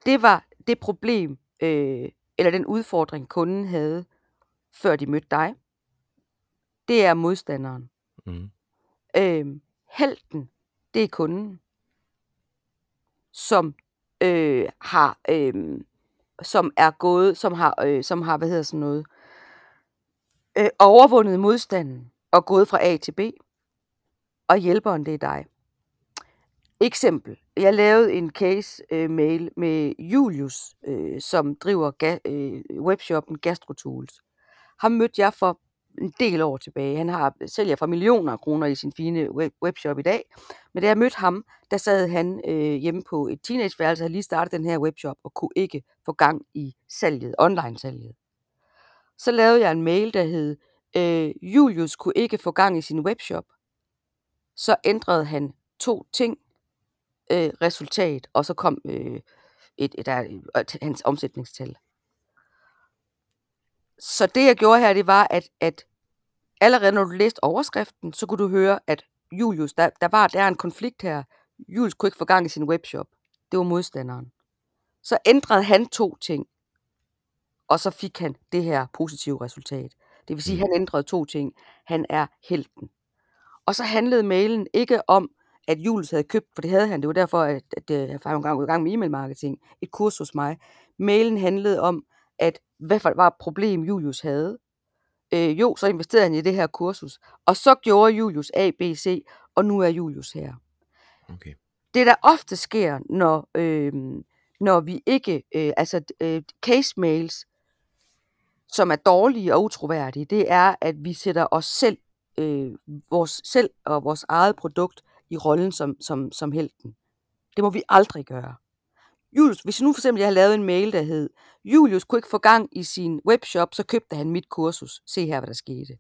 det var det problem, øh, eller den udfordring, kunden havde, før de mødte dig. Det er modstanderen. Mm. Øh, helten, det er kunden, som øh, har, øh, som er gået, som har, øh, som har, hvad hedder sådan noget, øh, overvundet modstanden og gået fra A til B. Og hjælperen, det er dig. Eksempel. Jeg lavede en case øh, mail med Julius, øh, som driver ga- øh, webshoppen Gastrotools. Ham mødte jeg for en del år tilbage. Han har sælger for millioner af kroner i sin fine web, webshop i dag. Men da jeg mødte ham, der sad han øh, hjemme på et teenageværelse, havde lige startet den her webshop og kunne ikke få gang i salget, online-salget. Så lavede jeg en mail, der hed, øh, Julius kunne ikke få gang i sin webshop. Så ændrede han to ting, øh, resultat, og så kom øh, et, et, et, et, hans omsætningstal. Så det jeg gjorde her, det var, at, at allerede når du læste overskriften, så kunne du høre, at Julius, der, der var der er en konflikt her. Julius kunne ikke få gang i sin webshop. Det var modstanderen. Så ændrede han to ting, og så fik han det her positive resultat. Det vil sige, at han ændrede to ting. Han er helten. Og så handlede mailen ikke om, at Julius havde købt, for det havde han, det var derfor, at, at, at jeg var gang i gang med e-mail marketing, et kurs hos mig. Mailen handlede om, at hvad for var et problem, Julius havde. Øh, jo, så investerede han i det her kursus. Og så gjorde Julius A, B, C, og nu er Julius her. Okay. Det, der ofte sker, når, øh, når vi ikke, øh, altså øh, case mails, som er dårlige og utroværdige, det er, at vi sætter os selv, øh, vores selv og vores eget produkt i rollen som, som, som helten. Det må vi aldrig gøre. Julius, hvis nu for eksempel jeg har lavet en mail, der hed, Julius kunne ikke få gang i sin webshop, så købte han mit kursus. Se her, hvad der skete.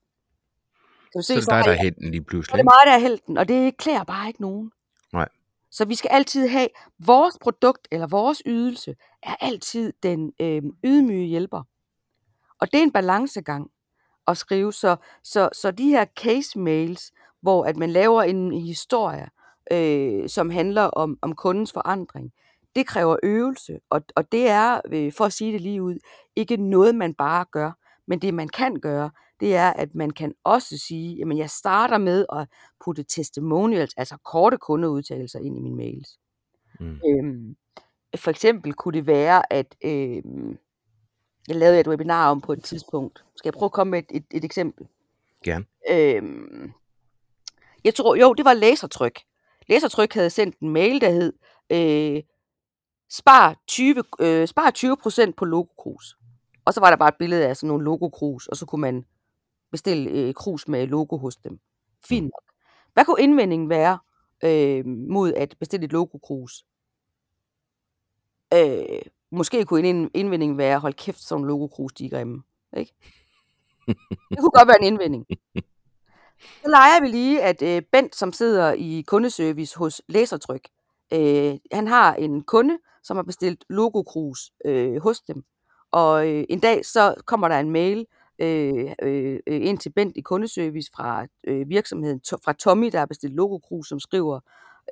Kan du se, så, så der er der helten lige pludselig. Så det er mig, der er helten, og det klæder bare ikke nogen. Nej. Så vi skal altid have, vores produkt eller vores ydelse er altid den øh, ydmyge hjælper. Og det er en balancegang at skrive. Så, så, så de her case mails, hvor at man laver en historie, øh, som handler om, om kundens forandring, det kræver øvelse, og, og det er, øh, for at sige det lige ud, ikke noget, man bare gør. Men det, man kan gøre, det er, at man kan også sige, jamen jeg starter med at putte testimonials, altså korte kundeudtalelser ind i mine mails. Mm. Øhm, for eksempel kunne det være, at øh, jeg lavede et webinar om på et tidspunkt. Skal jeg prøve at komme med et, et, et eksempel? Gerne. Øhm, jeg tror, jo, det var lasertryk. Lasertryk havde sendt en mail, der hed, øh, spar 20, øh, spar 20% på logokrus. Og så var der bare et billede af sådan nogle logokrus, og så kunne man bestille øh, krus med logo hos dem. Fint nok. Hvad kunne indvendingen være øh, mod at bestille et logokrus? Øh, måske kunne en indvending være, hold kæft, sådan en logokrus, de er grimme. Ikke? Det kunne godt være en indvending. Så leger vi lige, at øh, Bent, som sidder i kundeservice hos Læsertryk, øh, han har en kunde, som har bestilt logokrus øh, hos dem. Og øh, en dag så kommer der en mail øh, øh, ind til Bent i kundeservice fra øh, virksomheden, to, fra Tommy, der har bestilt logokrus, som skriver,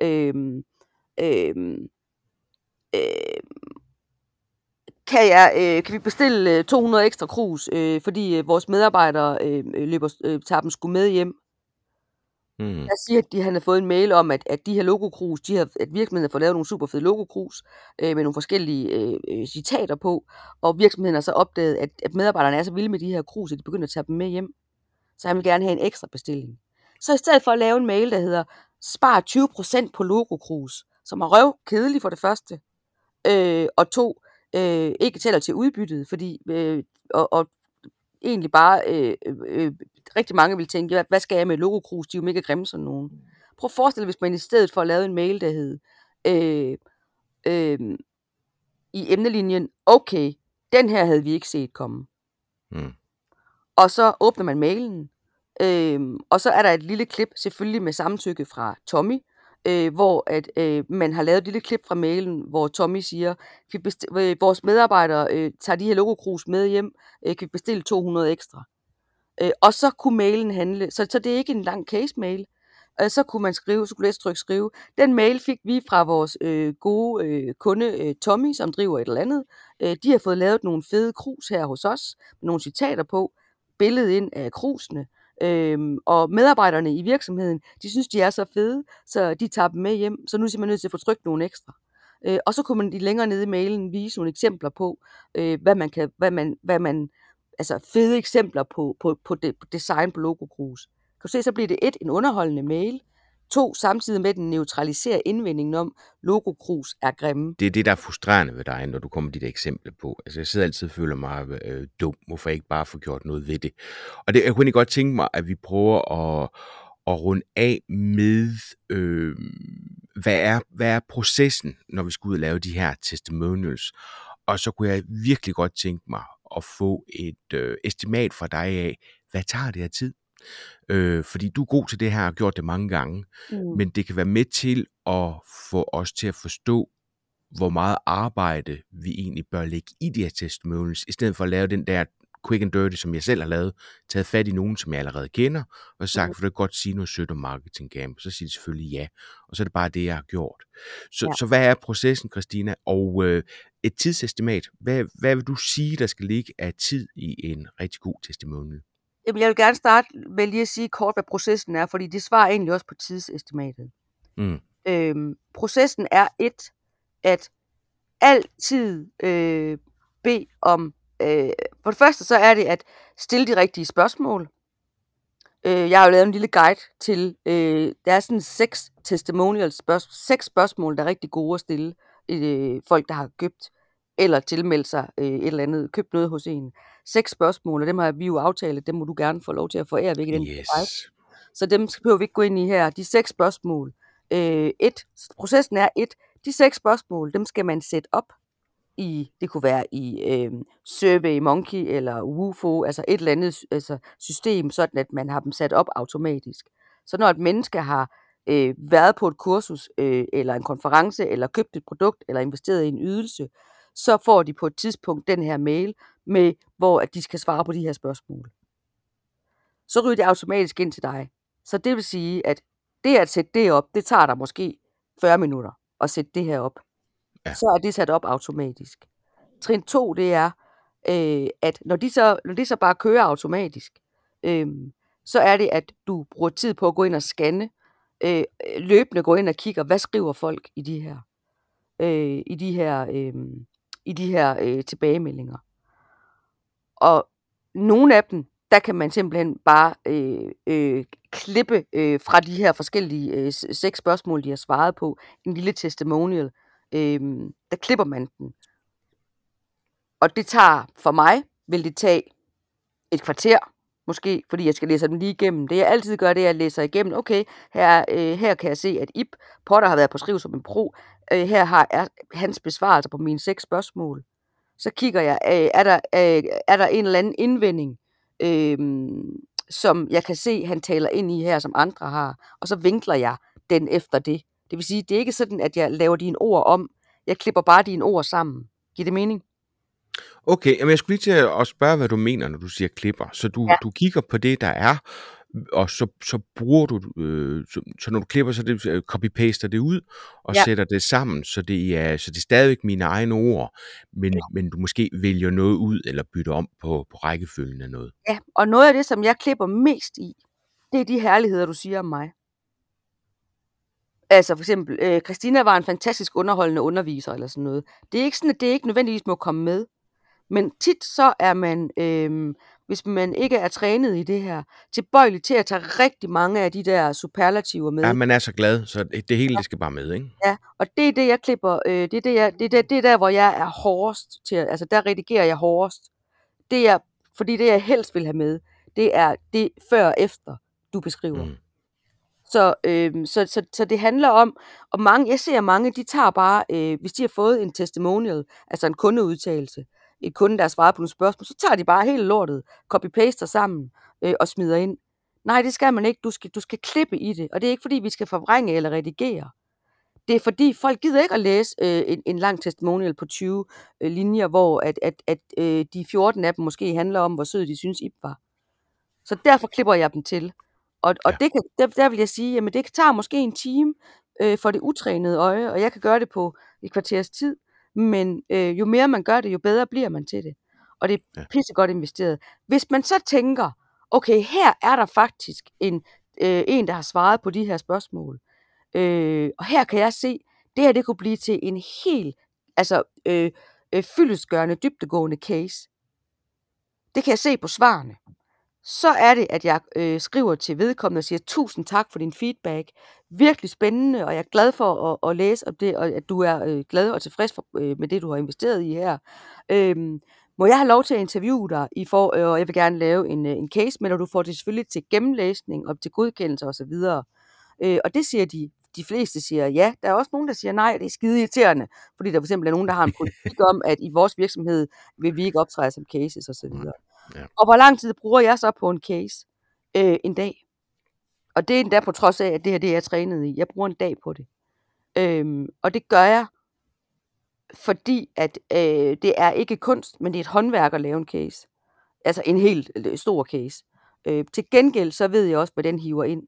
øh, øh, øh, kan, jeg, øh, kan vi bestille 200 ekstra krus, øh, fordi øh, vores medarbejdere øh, løber, øh, tager dem sgu med hjem. Mm. Jeg siger, at de, han har fået en mail om, at, at de her logokrus, de har, at virksomheden har fået lavet nogle super fede logokrus øh, med nogle forskellige øh, øh, citater på, og virksomheden har så opdaget, at, at medarbejderne er så vilde med de her krus, at de begynder at tage dem med hjem. Så han vil gerne have en ekstra bestilling. Så i stedet for at lave en mail, der hedder, spar 20% på logokrus, som er røv kedelig for det første, øh, og to, øh, ikke tæller til udbyttet, fordi, øh, og, og egentlig bare øh, øh, rigtig mange vil tænke, hvad skal jeg med logokrus, de er jo mega grimme sådan nogen. Prøv at forestille dig, hvis man i stedet for at lave en mail, der hed øh, øh, i emnelinjen, okay, den her havde vi ikke set komme. Mm. Og så åbner man mailen, øh, og så er der et lille klip, selvfølgelig med samtykke fra Tommy, øh, hvor at øh, man har lavet et lille klip fra mailen, hvor Tommy siger, vi øh, vores medarbejdere øh, tager de her logokrus med hjem, øh, kan vi bestille 200 ekstra. Øh, og så kunne mailen handle, så, så det er ikke en lang case-mail. Øh, så kunne man skrive, så kunne læstryk skrive, den mail fik vi fra vores øh, gode øh, kunde øh, Tommy, som driver et eller andet. Øh, de har fået lavet nogle fede krus her hos os, med nogle citater på, billedet ind af krusene. Øhm, og medarbejderne i virksomheden, de synes, de er så fede, så de tager dem med hjem. Så nu er man nødt til at få trykt nogle ekstra. Øh, og så kunne man længere nede i mailen vise nogle eksempler på, øh, hvad man kan, hvad man, hvad man, altså fede eksempler på, på, på, de, på design på logokrus. Kan du se, så bliver det et, en underholdende mail. To, samtidig med den neutraliserer indvendingen om, logokrus er grimme. Det er det, der er frustrerende ved dig, når du kommer de der eksempler på. Altså, jeg sidder altid og føler mig øh, dum. Hvorfor jeg ikke bare få gjort noget ved det? Og det, jeg kunne ikke godt tænke mig, at vi prøver at, at runde af med, øh, hvad, er, hvad er processen, når vi skal ud og lave de her testimonials? Og så kunne jeg virkelig godt tænke mig at få et øh, estimat fra dig af, hvad tager det her tid? Øh, fordi du er god til det her og har gjort det mange gange, mm. men det kan være med til at få os til at forstå, hvor meget arbejde vi egentlig bør lægge i de her testimonials, i stedet for at lave den der quick and dirty, som jeg selv har lavet, taget fat i nogen, som jeg allerede kender, og sagt, mm. for det godt sige noget sødt om marketing camp, så siger de selvfølgelig ja, og så er det bare det, jeg har gjort. Så, ja. så hvad er processen, Christina, og øh, et tidsestimat, hvad, hvad vil du sige, der skal ligge af tid i en rigtig god testimonial? Jamen, jeg vil gerne starte med lige at sige kort, hvad processen er, fordi det svarer egentlig også på tidsestimatet. Mm. Øhm, processen er et, at altid øh, bede om, øh, for det første så er det at stille de rigtige spørgsmål. Øh, jeg har jo lavet en lille guide til, øh, der er sådan seks testimonials, spørgsmål, seks spørgsmål, der er rigtig gode at stille øh, folk, der har købt eller tilmeldt sig øh, et eller andet, købt noget hos en. Seks spørgsmål, og dem har vi jo aftalt, dem må du gerne få lov til at forære væk i den yes. Så dem behøver vi ikke gå ind i her. De seks spørgsmål. Øh, et, processen er et, de seks spørgsmål, dem skal man sætte op i, det kunne være i øh, Survey Monkey eller WUFO, altså et eller andet altså system, sådan at man har dem sat op automatisk. Så når et menneske har øh, været på et kursus, øh, eller en konference, eller købt et produkt, eller investeret i en ydelse, så får de på et tidspunkt den her mail med, hvor at de skal svare på de her spørgsmål. Så ryger det automatisk ind til dig. Så det vil sige, at det at sætte det op, det tager dig måske 40 minutter at sætte det her op. Ja. Så er det sat op automatisk. Trin 2, det er, øh, at når de, så, når de så bare kører automatisk, øh, så er det, at du bruger tid på at gå ind og scanne, øh, løbende gå ind og kigge, hvad skriver folk i de her, øh, i de her øh, i de her øh, tilbagemeldinger. Og nogle af dem, der kan man simpelthen bare øh, øh, klippe øh, fra de her forskellige øh, seks spørgsmål, de har svaret på, en lille testimonial, øh, der klipper man den. Og det tager, for mig, vil det tage et kvarter, måske, fordi jeg skal læse dem lige igennem. Det jeg altid gør, det er, at jeg læser igennem, okay, her, øh, her kan jeg se, at Ip Potter har været på skriv som en pro. Øh, her har er hans besvarelser på mine seks spørgsmål. Så kigger jeg, øh, er, der, øh, er der en eller anden indvending, øh, som jeg kan se, han taler ind i her, som andre har, og så vinkler jeg den efter det. Det vil sige, det er ikke sådan, at jeg laver dine ord om, jeg klipper bare dine ord sammen. Giver det mening? Okay, men jeg skulle lige til at spørge, hvad du mener, når du siger klipper. Så du, ja. du kigger på det, der er, og så, så bruger du, øh, så, så når du klipper, så det, øh, copy-paster det ud, og ja. sætter det sammen, så det er, så det er stadigvæk mine egne ord, men, ja. men du måske vælger noget ud, eller bytter om på, på rækkefølgen af noget. Ja, og noget af det, som jeg klipper mest i, det er de herligheder, du siger om mig. Altså for eksempel, øh, Christina var en fantastisk underholdende underviser, eller sådan noget. Det er ikke sådan, at det ikke nødvendigvis må komme med. Men tit så er man, øh, hvis man ikke er trænet i det her, tilbøjelig til at tage rigtig mange af de der superlativer med. Ja, man er så glad, så det hele det skal bare med, ikke? Ja, og det er det, jeg klipper. Øh, det, er det, jeg, det, er det, det er der, hvor jeg er hårdest til, altså der redigerer jeg hårdest. Det er, fordi det, jeg helst vil have med, det er det før og efter, du beskriver. Mm. Så, øh, så, så, så det handler om, og mange, jeg ser mange, de tager bare, øh, hvis de har fået en testimonial, altså en kundeudtalelse, et kunde, der har svaret på nogle spørgsmål, så tager de bare hele lortet, copy-paster sammen øh, og smider ind. Nej, det skal man ikke. Du skal, du skal klippe i det. Og det er ikke, fordi vi skal forvrænge eller redigere. Det er fordi, folk gider ikke at læse øh, en, en lang testimonial på 20 øh, linjer, hvor at, at, at øh, de 14 af dem måske handler om, hvor sød de synes, Ip var. Så derfor klipper jeg dem til. Og, og ja. det kan, der, der vil jeg sige, at det tager måske en time øh, for det utrænede øje, og jeg kan gøre det på et kvarters tid. Men øh, jo mere man gør det, jo bedre bliver man til det. Og det er pissegodt investeret. Hvis man så tænker, okay, her er der faktisk en, øh, en der har svaret på de her spørgsmål. Øh, og her kan jeg se, det her det kunne blive til en helt altså, øh, øh, fyldesgørende, dybtegående case. Det kan jeg se på svarene. Så er det, at jeg øh, skriver til vedkommende og siger, tusind tak for din feedback. Virkelig spændende, og jeg er glad for at, at læse om det, og at du er øh, glad og tilfreds for, øh, med det, du har investeret i her. Øhm, må jeg have lov til at interviewe dig, i for, øh, og jeg vil gerne lave en, øh, en case dig, du får det selvfølgelig til gennemlæsning og til godkendelse osv. Øh, og det siger de, de fleste siger ja. Der er også nogen, der siger nej, det er skide irriterende, fordi der for eksempel er nogen, der har en politik om, at i vores virksomhed vil vi ikke optræde som cases osv. Ja. Og hvor lang tid bruger jeg så på en case? Øh, en dag. Og det er endda på trods af, at det her det er jeg trænet i. Jeg bruger en dag på det. Øhm, og det gør jeg, fordi at øh, det er ikke kunst, men det er et håndværk at lave en case. Altså en helt øh, stor case. Øh, til gengæld så ved jeg også, hvad den hiver ind.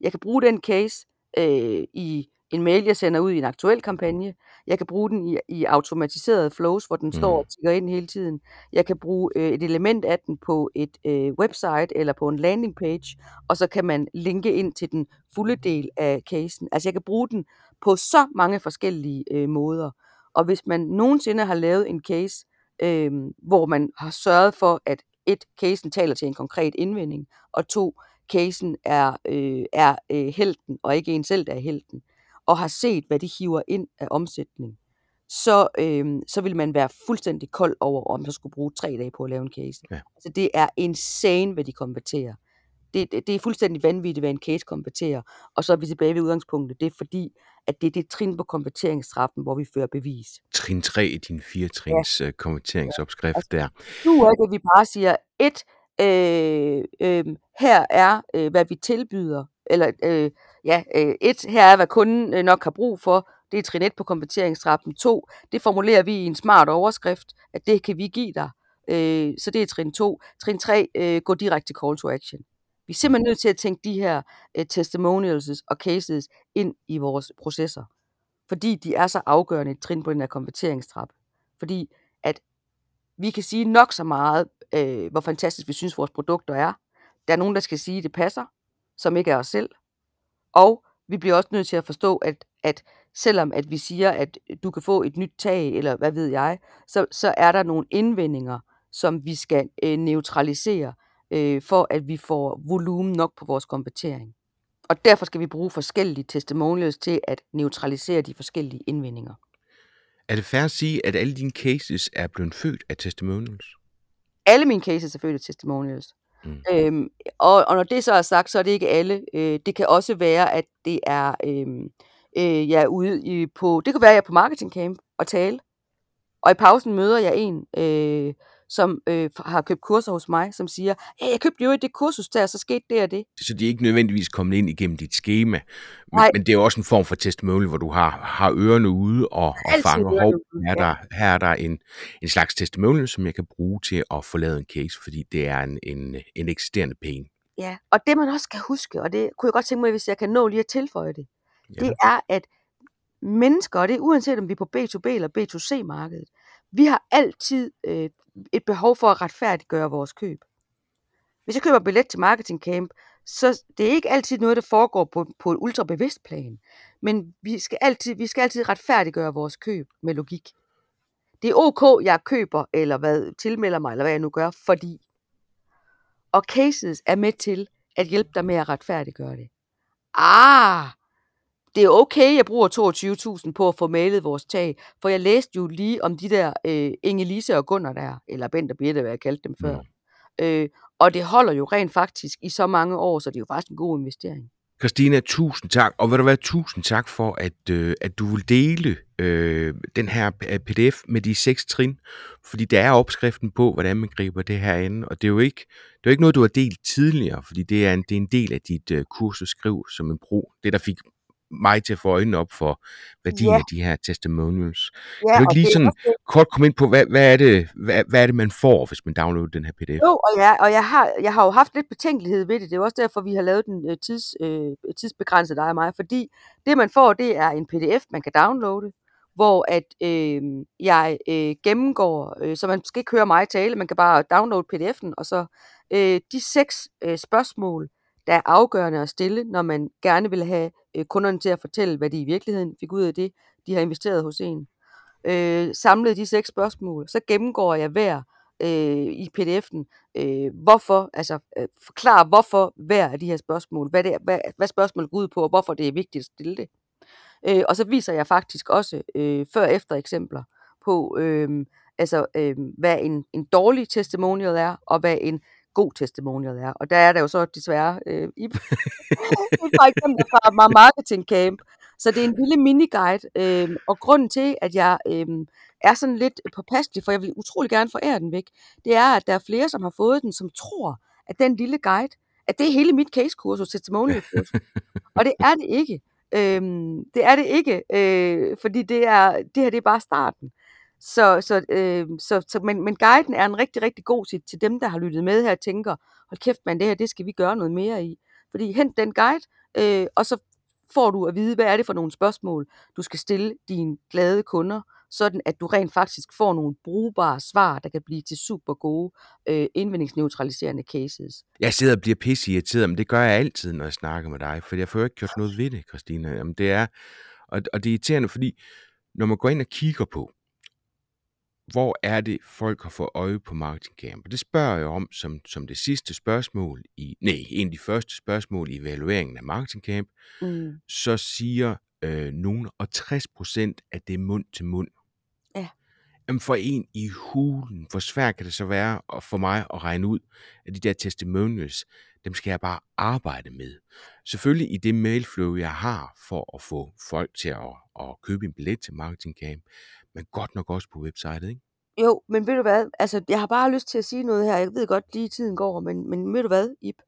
Jeg kan bruge den case øh, i en mail, jeg sender ud i en aktuel kampagne. Jeg kan bruge den i, i automatiserede flows, hvor den mm. står og tigger ind hele tiden. Jeg kan bruge øh, et element af den på et øh, website eller på en landing page, og så kan man linke ind til den fulde del af casen. Altså jeg kan bruge den på så mange forskellige øh, måder. Og hvis man nogensinde har lavet en case, øh, hvor man har sørget for, at et, casen taler til en konkret indvending, og to, casen er, øh, er øh, helten, og ikke en selv, der er helten, og har set, hvad de hiver ind af omsætning, så, øh, så vil man være fuldstændig kold over, om man skulle bruge tre dage på at lave en case. Ja. Altså, det er insane, hvad de konverterer. Det, det, det er fuldstændig vanvittigt, hvad en case konverterer. Og så er vi tilbage ved udgangspunktet. Det er fordi, at det er det trin på konverteringstrappen, hvor vi fører bevis. Trin 3 i din fire trins ja. konverteringsopskrift Altså, der. Nu er det, at vi bare siger, et, øh, øh, her er, øh, hvad vi tilbyder, eller øh, ja, øh, et, her er, hvad kunden øh, nok har brug for, det er trin 1 på konverteringstrappen. To, det formulerer vi i en smart overskrift, at det kan vi give dig. Øh, så det er trin 2. Trin 3, øh, gå direkte til call to action. Vi er simpelthen nødt til at tænke de her øh, testimonials og cases ind i vores processer, fordi de er så afgørende et trin på den her konverteringstrappe. Fordi at vi kan sige nok så meget, øh, hvor fantastisk vi synes, vores produkter er. Der er nogen, der skal sige, at det passer, som ikke er os selv. Og vi bliver også nødt til at forstå, at, at selvom at vi siger, at du kan få et nyt tag, eller hvad ved jeg, så, så er der nogle indvendinger, som vi skal øh, neutralisere, øh, for at vi får volumen nok på vores konvertering. Og derfor skal vi bruge forskellige testimonials til at neutralisere de forskellige indvendinger. Er det fair at sige, at alle dine cases er blevet født af testimonials? Alle mine cases er født af testimonials. Mm. Øhm, og, og når det så er sagt, så er det ikke alle. Øh, det kan også være, at det er, øhm, øh, jeg er ude i, på, det kan være, at jeg er på marketing camp og tale. Og i pausen møder jeg en, øh, som øh, har købt kurser hos mig, som siger, hey, jeg købte jo et det kursus der, så skete det og det. Så de er ikke nødvendigvis kommet ind igennem dit schema, men, Nej. men det er jo også en form for testimonial, hvor du har, har ørerne ude og, og Altid fanger, hov, her er der, her er der en, en slags testimonial, som jeg kan bruge til at få lavet en case, fordi det er en, en, en eksisterende pain. Ja, og det man også skal huske, og det kunne jeg godt tænke mig, hvis jeg kan nå lige at tilføje det, Ja. det er, at mennesker, og det er uanset om vi er på B2B eller B2C-markedet, vi har altid øh, et behov for at retfærdiggøre vores køb. Hvis jeg køber billet til marketing camp, så det er ikke altid noget, der foregår på, på et ultrabevidst plan. Men vi skal, altid, vi skal altid retfærdiggøre vores køb med logik. Det er ok, jeg køber, eller hvad tilmelder mig, eller hvad jeg nu gør, fordi. Og cases er med til at hjælpe dig med at retfærdiggøre det. Ah, det er okay, jeg bruger 22.000 på at få malet vores tag, for jeg læste jo lige om de der øh, Inge-Lise og Gunnar der, eller Bent og Birte, hvad jeg kaldte dem før. Mm. Øh, og det holder jo rent faktisk i så mange år, så det er jo faktisk en god investering. Christina, tusind tak, og vil du være tusind tak for, at, øh, at du vil dele øh, den her pdf med de seks trin, fordi der er opskriften på, hvordan man griber det her an, og det er jo ikke, det er jo ikke noget, du har delt tidligere, fordi det er en, det er en del af dit øh, kursus Skriv som en pro, det der fik mig til at få øjnene op for værdien Ja. af de her testimonials. Ja, Kan du ikke lige sådan også kort komme ind på, hvad, hvad, er det, hvad, hvad er det, man får, hvis man downloader den her pdf? Jo, og, ja, og jeg, har, jeg har jo haft lidt betænkelighed ved det. Det er også derfor, vi har lavet den øh, tids, øh, tidsbegrænset dig og mig. Fordi det, man får, det er en pdf, man kan downloade, hvor at øh, jeg øh, gennemgår, øh, så man skal ikke høre mig tale, man kan bare downloade pdf'en, og så øh, de seks øh, spørgsmål, der er afgørende at stille, når man gerne vil have øh, kunderne til at fortælle, hvad de i virkeligheden fik ud af det, de har investeret hos en. Øh, samlet de seks spørgsmål, så gennemgår jeg hver øh, i pdf'en, øh, hvorfor, altså øh, forklare, hvorfor hver af de her spørgsmål, hvad, det er, hvad, hvad spørgsmålet går ud på, og hvorfor det er vigtigt at stille det. Øh, og så viser jeg faktisk også øh, før- og efter eksempler på, øh, altså, øh, hvad en, en dårlig testimonial er, og hvad en god testimonial er. Og der er der jo så desværre øh, i, for eksempel fra Marketing Camp. Så det er en lille miniguide, øh, og grunden til, at jeg øh, er sådan lidt påpasselig, for jeg vil utrolig gerne forære den væk, det er, at der er flere, som har fået den, som tror, at den lille guide, at det er hele mit case-kursus, testimonial kursus. og det er det ikke. Øhm, det er det ikke, øh, fordi det, er, det her det er bare starten. Så, så, øh, så, så men, men guiden er en rigtig, rigtig god til, til dem, der har lyttet med her og tænker, hold kæft mand, det her, det skal vi gøre noget mere i. Fordi hent den guide, øh, og så får du at vide, hvad er det for nogle spørgsmål, du skal stille dine glade kunder, sådan at du rent faktisk får nogle brugbare svar, der kan blive til super gode øh, indvendingsneutraliserende cases. Jeg sidder og bliver pisse irriteret, men det gør jeg altid, når jeg snakker med dig, for jeg får jo ikke gjort noget ved det, Christina. Jamen, det er, og, og det er irriterende, fordi når man går ind og kigger på, hvor er det, folk har fået øje på Marketing Camp? Og det spørger jeg om som, som det sidste spørgsmål, i, nej, en af de første spørgsmål i evalueringen af Marketing Camp, mm. så siger øh, nogen, og 60 procent af det mund til mund. Ja. Jamen for en i hulen, hvor svært kan det så være for mig at regne ud, at de der testimonials, dem skal jeg bare arbejde med. Selvfølgelig i det mailflow, jeg har for at få folk til at, at købe en billet til Marketing Camp, men godt nok også på websitet, ikke? Jo, men ved du hvad, altså jeg har bare lyst til at sige noget her, jeg ved godt lige tiden går, men, men ved du hvad, Ip?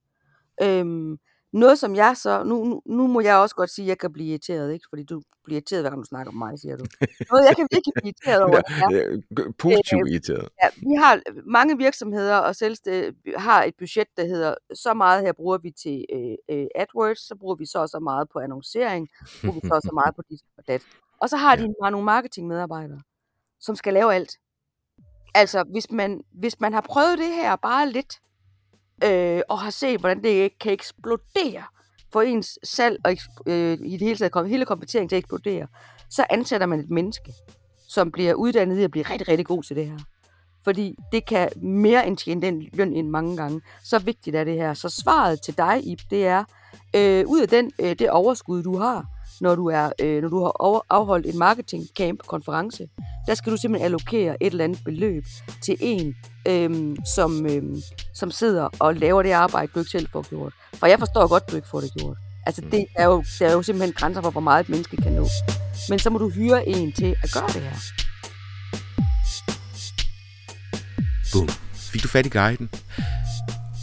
Øhm, noget som jeg så, nu, nu, nu må jeg også godt sige, at jeg kan blive irriteret, ikke? Fordi du bliver irriteret, hver gang du snakker om mig, siger du. Noget, jeg kan virkelig blive irriteret over, det er, positivt øh, irriteret. Ja, vi har mange virksomheder og selvstændige har et budget, der hedder, så meget her bruger vi til øh, øh, AdWords, så bruger vi så og så meget på annoncering, bruger vi så og så meget på dit og dat. Og så har ja. de bare nogle marketingmedarbejdere, som skal lave alt. Altså, hvis man, hvis man har prøvet det her bare lidt, øh, og har set, hvordan det kan eksplodere for ens salg og øh, i det hele taget komme hele kompeteringen til at eksplodere, så ansætter man et menneske, som bliver uddannet i at blive rigtig, rigtig god til det her. Fordi det kan mere end tjene den løn ind mange gange. Så vigtigt er det her. Så svaret til dig, Ip, det er, øh, ud af den, øh, det overskud, du har, når du, er, øh, når du har over, afholdt en marketing camp konference. Der skal du simpelthen allokere et eller andet beløb til en, øh, som, øh, som sidder og laver det arbejde, du ikke selv får gjort. For jeg forstår godt, du ikke får det gjort. Altså, det er jo, der er jo simpelthen grænser for, hvor meget et menneske kan nå. Men så må du hyre en til at gøre det her. Boom. Fik du fat i guiden?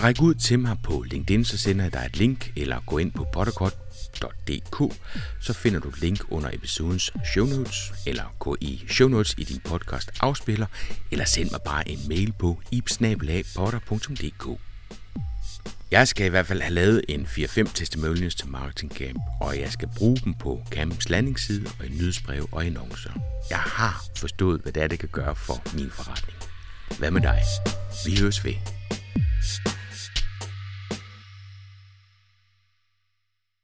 Ræk ud til mig på LinkedIn, så sender jeg dig et link, eller gå ind på potterkort podcast.dk, så finder du link under episodens show notes, eller gå i show notes i din podcast afspiller, eller send mig bare en mail på ibsnabelagpotter.dk. Jeg skal i hvert fald have lavet en 4-5 testimonials til Marketing Camp, og jeg skal bruge dem på campens landingsside og i nyhedsbrev og annoncer. Jeg har forstået, hvad det er, det kan gøre for min forretning. Hvad med dig? Vi høres ved.